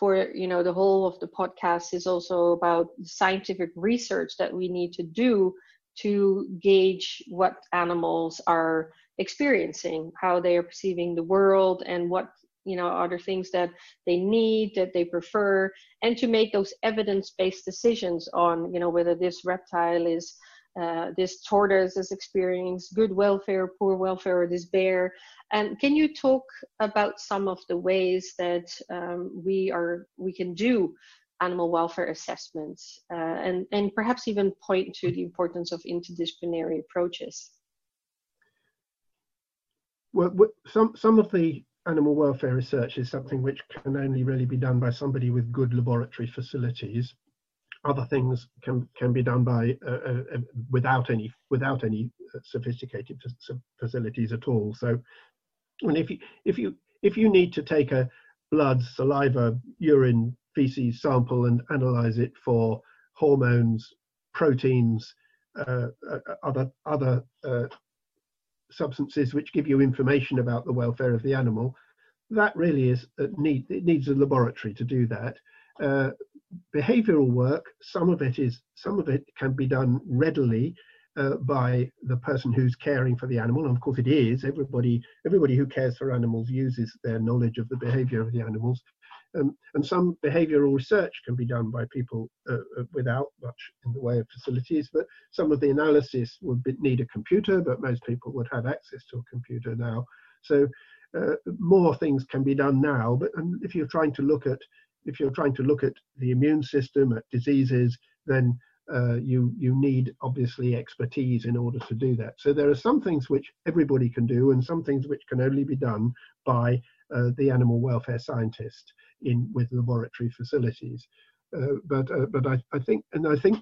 Speaker 1: for you know the whole of the podcast is also about scientific research that we need to do to gauge what animals are experiencing, how they are perceiving the world, and what you know other things that they need, that they prefer, and to make those evidence-based decisions on you know whether this reptile is uh, this tortoise is experiencing good welfare, poor welfare, or this bear. And can you talk about some of the ways that um, we are we can do animal welfare assessments uh, and, and perhaps even point to the importance of interdisciplinary approaches?
Speaker 2: Well, some, some of the animal welfare research is something which can only really be done by somebody with good laboratory facilities. Other things can can be done by uh, uh, uh without any without any uh, sophisticated facilities at all. So, and if you if you if you need to take a blood, saliva, urine, feces sample and analyze it for hormones, proteins, uh, uh, other other uh, substances which give you information about the welfare of the animal. That really is need. It needs a laboratory to do that. Uh, behavioral work, some of it is some of it can be done readily uh, by the person who's caring for the animal. And of course, it is everybody. Everybody who cares for animals uses their knowledge of the behavior of the animals. Um, and some behavioral research can be done by people uh, uh, without much in the way of facilities, but some of the analysis would be, need a computer, but most people would have access to a computer now. So uh, more things can be done now, but if you're trying to look at if you're trying to look at the immune system, at diseases, then uh, you you need obviously expertise in order to do that. So there are some things which everybody can do, and some things which can only be done by uh, the animal welfare scientist in with laboratory facilities. Uh, but uh, but I, I think and I think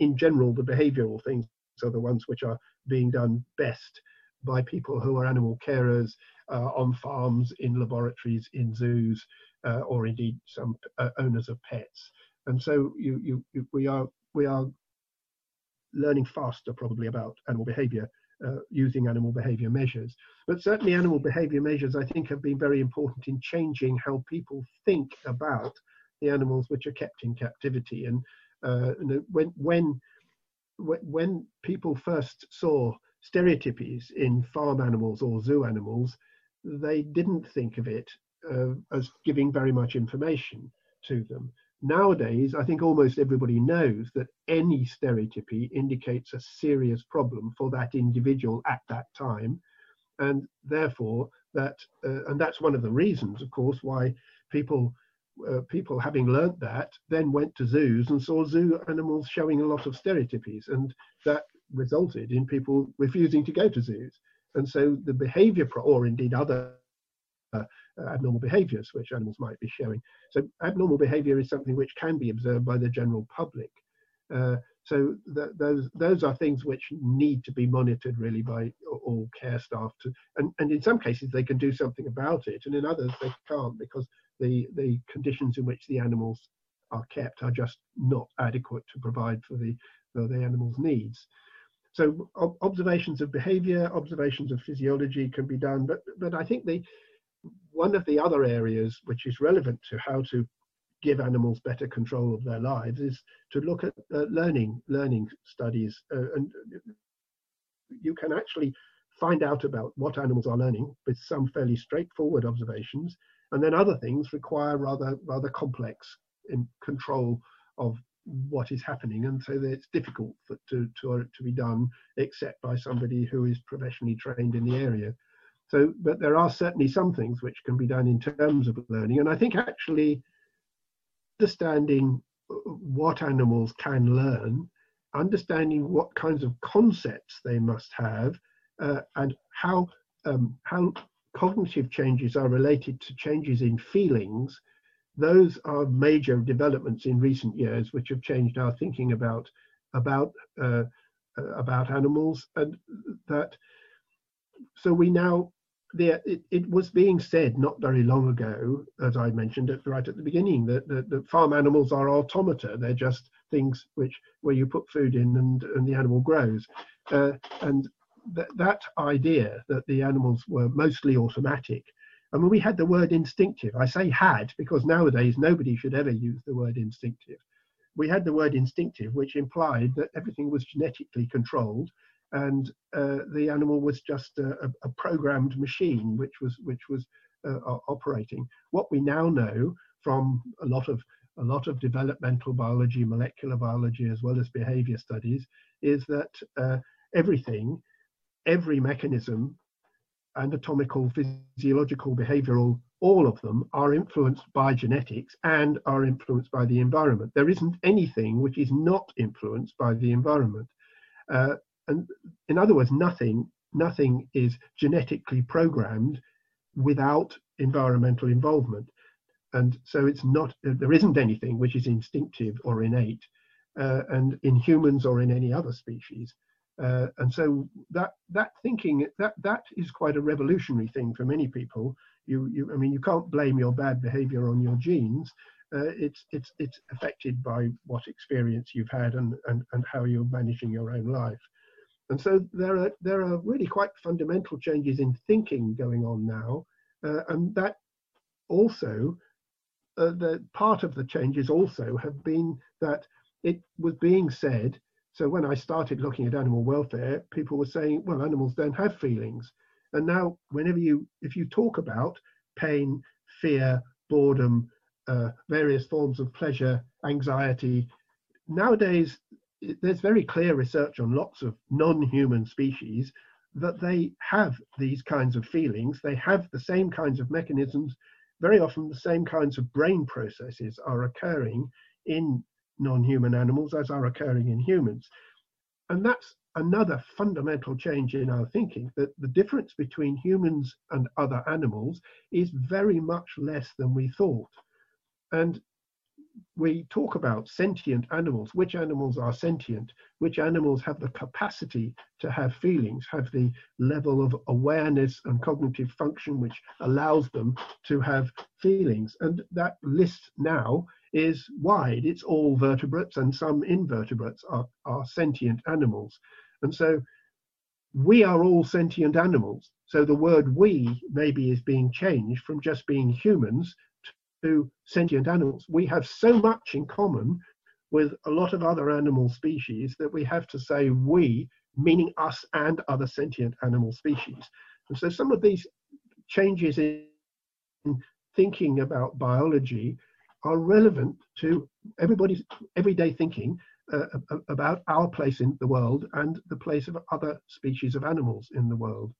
Speaker 2: in general the behavioural things are the ones which are being done best by people who are animal carers uh, on farms, in laboratories, in zoos, uh, or indeed some uh, owners of pets. And so you, you, you, we are we are learning faster probably about animal behaviour uh, using animal behavior measures. But certainly, animal behavior measures, I think, have been very important in changing how people think about the animals which are kept in captivity. And uh, when when when people first saw stereotypies in farm animals or zoo animals, they didn't think of it uh, as giving very much information to them. Nowadays, I think almost everybody knows that any stereotypy indicates a serious problem for that individual at that time. And therefore, that, uh, and that's one of the reasons, of course, why people uh, people having learnt that then went to zoos and saw zoo animals showing a lot of stereotypies and that resulted in people refusing to go to zoos and so the behavior pro- or indeed other uh, abnormal behaviors which animals might be showing. So abnormal behavior is something which can be observed by the general public. Uh, so th- those those are things which need to be monitored really by all care staff to, and, and in some cases they can do something about it, and in others they can't because the the conditions in which the animals are kept are just not adequate to provide for the for the animal's needs. So observations of behavior, observations of physiology can be done, but but I think the one of the other areas which is relevant to how to give animals better control of their lives is to look at uh, learning learning studies uh, and you can actually find out about what animals are learning with some fairly straightforward observations and then other things require rather rather complex control of what is happening and so it's difficult for, to, to, to be done except by somebody who is professionally trained in the area so, but there are certainly some things which can be done in terms of learning. And I think actually understanding what animals can learn, understanding what kinds of concepts they must have, uh, and how um, how cognitive changes are related to changes in feelings, those are major developments in recent years which have changed our thinking about about uh, uh about animals, and that so we now the, it, it, was being said not very long ago, as I mentioned it right at the beginning, that, that, that, farm animals are automata. They're just things which where you put food in and, and the animal grows. Uh, and th- that idea that the animals were mostly automatic. I mean, we had the word instinctive. I say had because nowadays nobody should ever use the word instinctive. We had the word instinctive, which implied that everything was genetically controlled and uh, the animal was just a, a, programmed machine which was which was uh, operating. What we now know from a lot of a lot of developmental biology, molecular biology, as well as behavior studies, is that uh, everything, every mechanism, anatomical, physiological, behavioral, all of them are influenced by genetics and are influenced by the environment. There isn't anything which is not influenced by the environment. Uh, and in other words, nothing nothing is genetically programmed without environmental involvement. And so it's not there isn't anything which is instinctive or innate, uh, and in humans or in any other species. Uh, and so that that thinking that that is quite a revolutionary thing for many people. you, you, I mean, you can't blame your bad behavior on your genes. Uh, it's, it's, it's affected by what experience you've had and, and, and how you're managing your own life. And so there are, there are really quite fundamental changes in thinking going on now. Uh, and that also, uh, the part of the changes also have been that it was being said. So when I started looking at animal welfare, people were saying, well, animals don't have feelings. And now, whenever you, if you talk about pain, fear, boredom, uh, various forms of pleasure, anxiety, nowadays there's very clear research on lots of non-human species that they have these kinds of feelings. They have the same kinds of mechanisms. Very often, the same kinds of brain processes are occurring in non-human animals as are occurring in humans. And that's another fundamental change in our thinking that the difference between humans and other animals is very much less than we thought. And we talk about sentient animals, which animals are sentient, which animals have the capacity to have feelings, have the level of awareness and cognitive function which allows them to have feelings. And that list now is wide. It's all vertebrates and some invertebrates are, are sentient animals. And so we are all sentient animals. So the word we maybe is being changed from just being humans to sentient animals. We have so much in common with a lot of other animal species that we have to say we, meaning us and other sentient animal species. And so some of these changes in thinking about biology are relevant to everybody's everyday thinking uh, about our place in the world and the place of other species of animals in the world.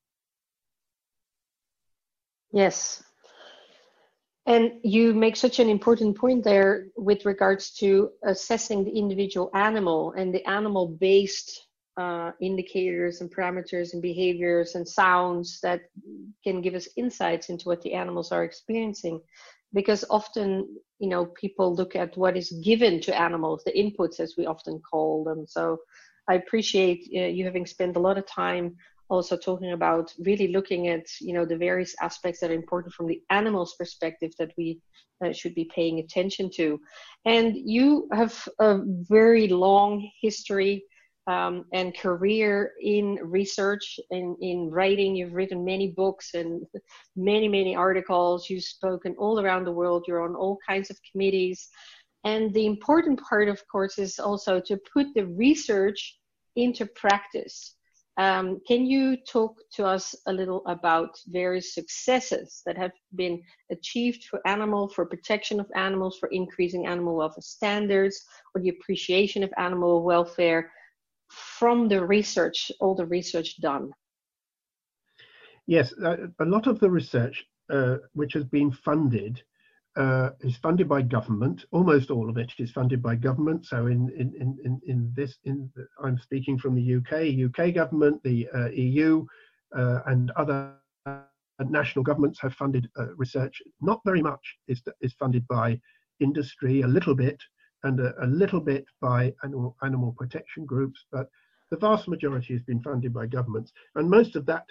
Speaker 1: Yes. And you make such an important point there with regards to assessing the individual animal and the animal based uh, indicators and parameters and behaviors and sounds that can give us insights into what the animals are experiencing. Because often you know people look at what is given to animals the inputs as we often call them. So i appreciate uh, you having spent a lot of time also talking about really looking at you know the various aspects that are important from the animal's perspective that we uh, should be paying attention to and you have a very long history um, and career in research and in writing. You've written many books and many, many articles. You've spoken all around the world. You're on all kinds of committees. And the important part, of course, is also to put the research into practice. Um, can you talk to us a little about various successes that have been achieved for animal, for protection of animals, for increasing animal welfare standards, or the appreciation of animal welfare, from the research, all the research done?
Speaker 2: Yes, uh, a lot of the research uh, which has been funded uh, is funded by government. Almost all of it is funded by government. So in in in in this, in the, I'm speaking from the UK, UK government, the uh, EU, uh, and other national governments have funded uh, research. Not very much is is funded by industry. A little bit and a, a little bit by animal, animal protection groups, but the vast majority has been funded by governments. And most of that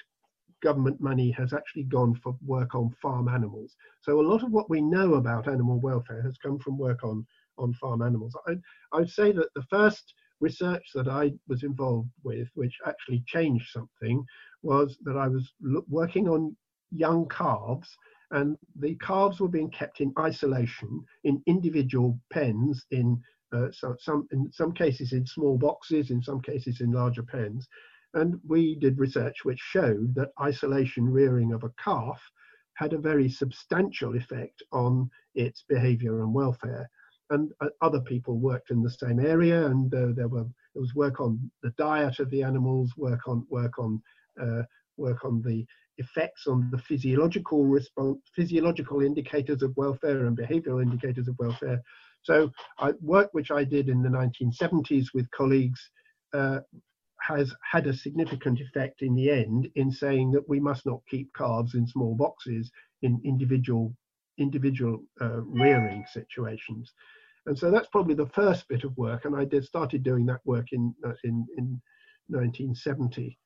Speaker 2: government money has actually gone for work on farm animals. So a lot of what we know about animal welfare has come from work on, on farm animals. I, I'd say that the first research that I was involved with, which actually changed something, was that I was working on young calves and the calves were being kept in isolation in individual pens in uh, so, some in some cases in small boxes in some cases in larger pens and we did research which showed that isolation rearing of a calf had a very substantial effect on its behavior and welfare and uh, other people worked in the same area and uh, there were there was work on the diet of the animals work on work on uh, work on the effects on the physiological response, physiological indicators of welfare and behavioral indicators of welfare. So I, work which I did in the 1970s with colleagues uh, has had a significant effect in the end in saying that we must not keep calves in small boxes in individual individual uh, rearing situations. And so that's probably the first bit of work, and I did started doing that work in uh, in, in 1970.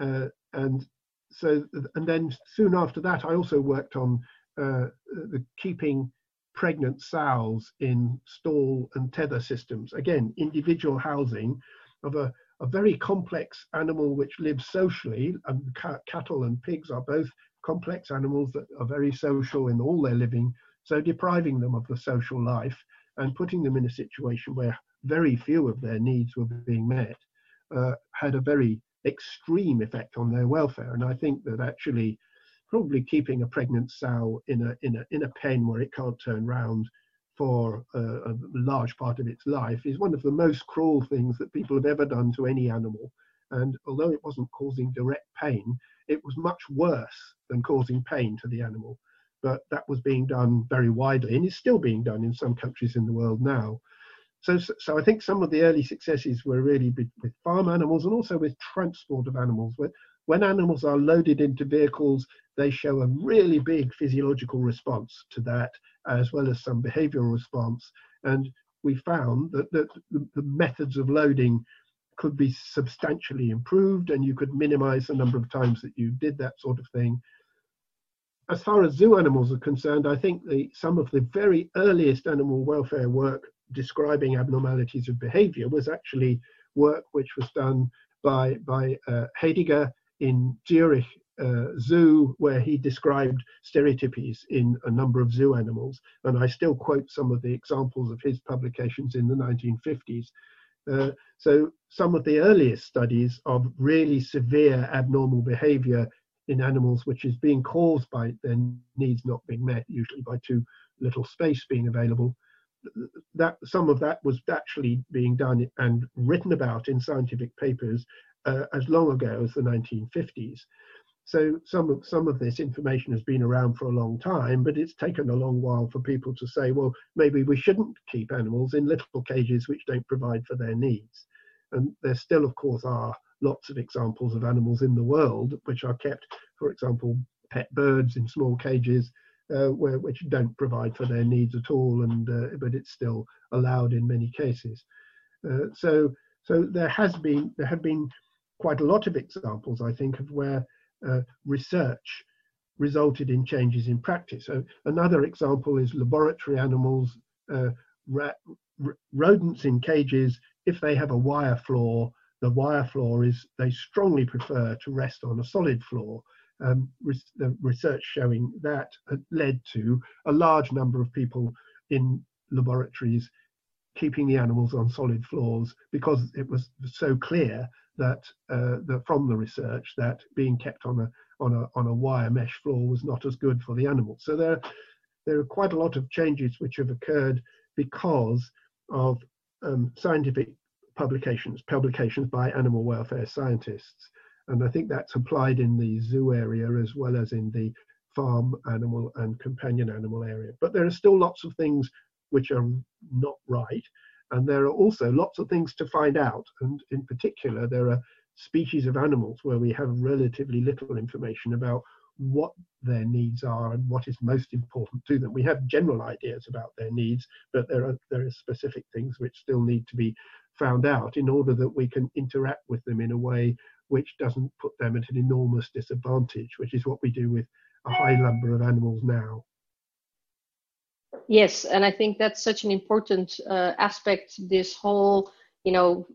Speaker 2: Uh, and so, and then soon after that, I also worked on uh, the keeping pregnant sows in stall and tether systems. Again, individual housing of a, a very complex animal which lives socially, and cattle and pigs are both complex animals that are very social in all their living, so depriving them of the social life and putting them in a situation where very few of their needs were being met uh, had a very extreme effect on their welfare. And I think that actually probably keeping a pregnant sow in a in a in a pen where it can't turn round for a, a, large part of its life is one of the most cruel things that people have ever done to any animal. And although it wasn't causing direct pain, it was much worse than causing pain to the animal. But that was being done very widely and is still being done in some countries in the world now. So, so I think some of the early successes were really with farm animals and also with transport of animals. Where when animals are loaded into vehicles, they show a really big physiological response to that, as well as some behavioral response. And we found that, that the, the methods of loading could be substantially improved and you could minimize the number of times that you did that sort of thing. As far as zoo animals are concerned, I think the, some of the very earliest animal welfare work describing abnormalities of behavior was actually work which was done by, by uh, Hediger in Zurich uh, Zoo, where he described stereotypies in a number of zoo animals. And I still quote some of the examples of his publications in the 1950s. Uh, so some of the earliest studies of really severe abnormal behavior in animals, which is being caused by their needs not being met, usually by too little space being available, that some of that was actually being done and written about in scientific papers uh, as long ago as the 1950s. So some of some of this information has been around for a long time, but it's taken a long while for people to say, well, maybe we shouldn't keep animals in little cages which don't provide for their needs. And there still, of course, are lots of examples of animals in the world which are kept, for example, pet birds in small cages, uh, where, which don't provide for their needs at all, and uh, but it's still allowed in many cases. Uh, so, so there has been there have been quite a lot of examples, I think, of where uh, research resulted in changes in practice. So another example is laboratory animals, uh, rodents in cages. If they have a wire floor, the wire floor is they strongly prefer to rest on a solid floor. Um, the research showing that led to a large number of people in laboratories keeping the animals on solid floors because it was so clear that, uh, from the research that being kept on a on a on a wire mesh floor was not as good for the animals. So there there are quite a lot of changes which have occurred because of um, scientific publications, publications by animal welfare scientists, and I think that's applied in the zoo area as well as in the farm animal and companion animal area. But there are still lots of things which are not right. And there are also lots of things to find out. And in particular, there are species of animals where we have relatively little information about what their needs are and what is most important to them. We have general ideas about their needs, but there are there are specific things which still need to be found out in order that we can interact with them in a way which doesn't put them at an enormous disadvantage, which is what we do with a high number of animals now.
Speaker 1: Yes, and I think that's such an important uh, aspect. This whole, you know,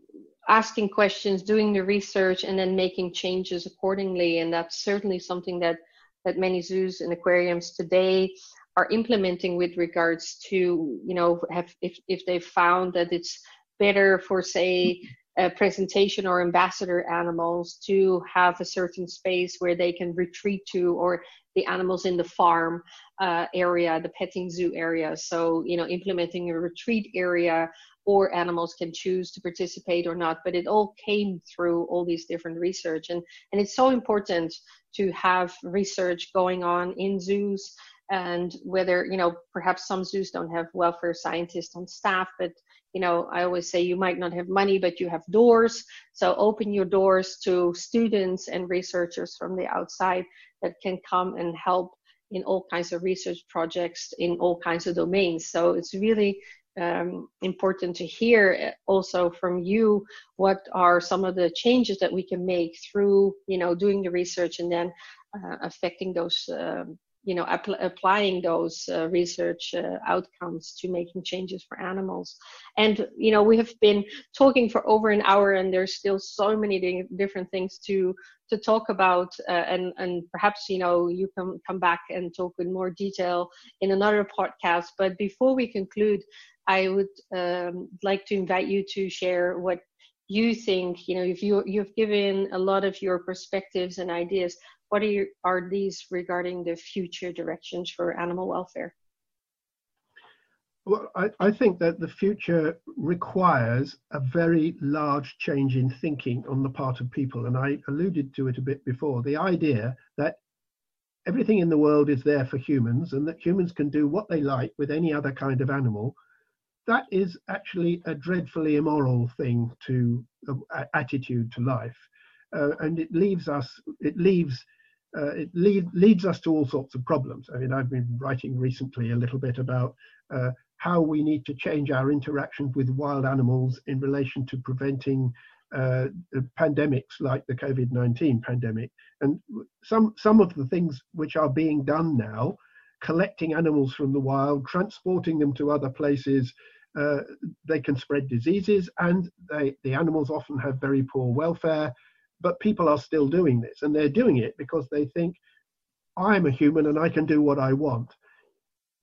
Speaker 1: asking questions, doing the research, and then making changes accordingly. And that's certainly something that that many zoos and aquariums today are implementing with regards to, you know, have if if they found that it's better for say a presentation or ambassador animals to have a certain space where they can retreat to or the animals in the farm uh, area the petting zoo area. So you know implementing a retreat area or animals can choose to participate or not. But it all came through all these different research. And and it's so important to have research going on in zoos and whether you know perhaps some zoos don't have welfare scientists on staff but you know i always say you might not have money but you have doors. So open your doors to students and researchers from the outside that can come and help in all kinds of research projects in all kinds of domains. So it's really um, important to hear uh, also from you what are some of the changes that we can make through you know doing the research and then uh, affecting those um, you know applying those uh, research uh, outcomes to making changes for animals. And you know we have been talking for over an hour and there's still so many di- different things to to talk about uh, and and perhaps you know you can come back and talk in more detail in another podcast. But before we conclude i would um, like to invite you to share what you think you know if you you've given a lot of your perspectives and ideas what are, you, are these regarding the future directions for animal welfare
Speaker 2: well, I, I, think that the future requires a very large change in thinking on the part of people. And I alluded to it a bit before the idea that everything in the world is there for humans and that humans can do what they like with any other kind of animal. That is actually a dreadfully immoral thing to uh, attitude to life. Uh, and it leaves us, it leaves uh, it lead, leads us to all sorts of problems. I mean, I've been writing recently a little bit about uh, how we need to change our interactions with wild animals in relation to preventing uh, pandemics like the COVID-19 pandemic. And some some of the things which are being done now, collecting animals from the wild, transporting them to other places, uh, they can spread diseases, and they, the animals often have very poor welfare. But people are still doing this, and they're doing it because they think I'm a human and I can do what I want.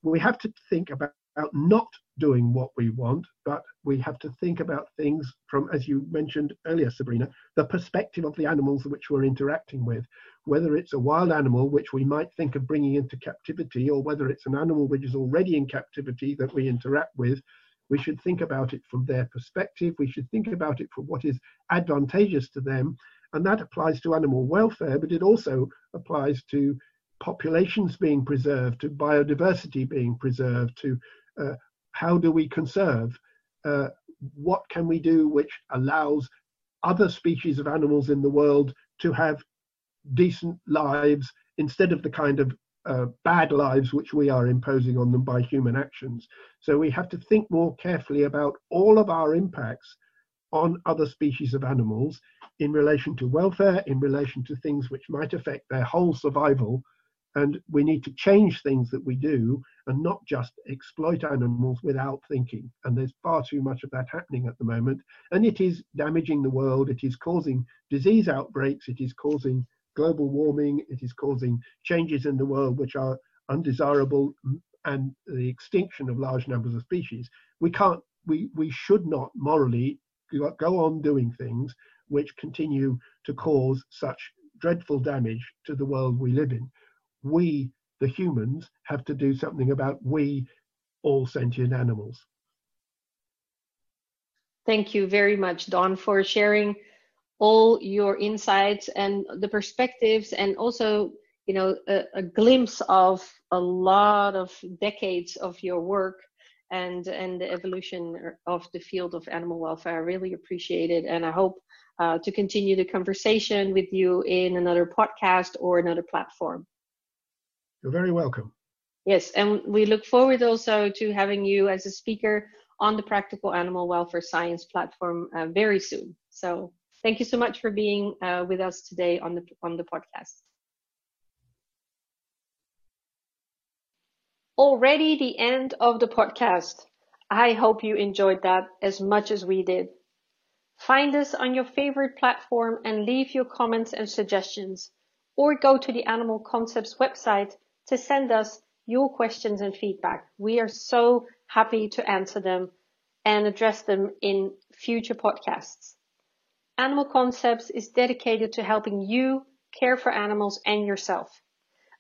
Speaker 2: We have to think about not doing what we want, but we have to think about things from, as you mentioned earlier, Sabrina, the perspective of the animals which we're interacting with. Whether it's a wild animal which we might think of bringing into captivity, or whether it's an animal which is already in captivity that we interact with, we should think about it from their perspective. We should think about it from what is advantageous to them. And that applies to animal welfare, but it also applies to populations being preserved, to biodiversity being preserved, to uh, how do we conserve? Uh, what can we do which allows other species of animals in the world to have decent lives instead of the kind of uh, bad lives which we are imposing on them by human actions. So we have to think more carefully about all of our impacts on other species of animals in relation to welfare, in relation to things which might affect their whole survival, and we need to change things that we do and not just exploit animals without thinking. And there's far too much of that happening at the moment. And it is damaging the world. It is causing disease outbreaks. It is causing global warming. It is causing changes in the world which are undesirable and the extinction of large numbers of species. We can't, we, we should not morally go on doing things which continue to cause such dreadful damage to the world we live in we, the humans, have to do something about we, all sentient animals.
Speaker 1: Thank you very much, Don, for sharing all your insights and the perspectives and also you know a, a, glimpse of a lot of decades of your work and and the evolution of the field of animal welfare i really appreciate it and i hope uh, to continue the conversation with you in another podcast or another platform
Speaker 2: you're very welcome.
Speaker 1: Yes, and we look forward also to having you as a speaker on the Practical Animal Welfare Science platform uh, very soon. So thank you so much for being uh, with us today on the on the podcast. Already the end of the podcast. I hope you enjoyed that as much as we did. Find us on your favorite platform and leave your comments and suggestions, or go to the Animal Concepts website to send us your questions and feedback. We are so happy to answer them and address them in future podcasts. Animal Concepts is dedicated to helping you care for animals and yourself.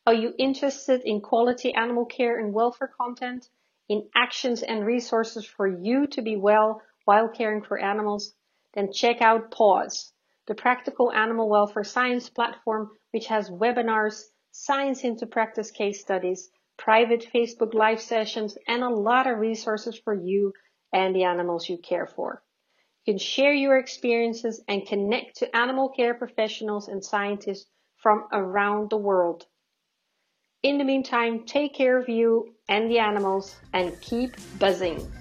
Speaker 1: Are you interested in quality animal care and welfare content, in actions and resources for you to be well while caring for animals? Then check out PAWS, the practical animal welfare science platform, which has webinars, science into practice case studies, private Facebook live sessions, and a lot of resources for you and the animals you care for. You can share your experiences and connect to animal care professionals and scientists from around the world. In the meantime, take care of you and the animals and keep buzzing.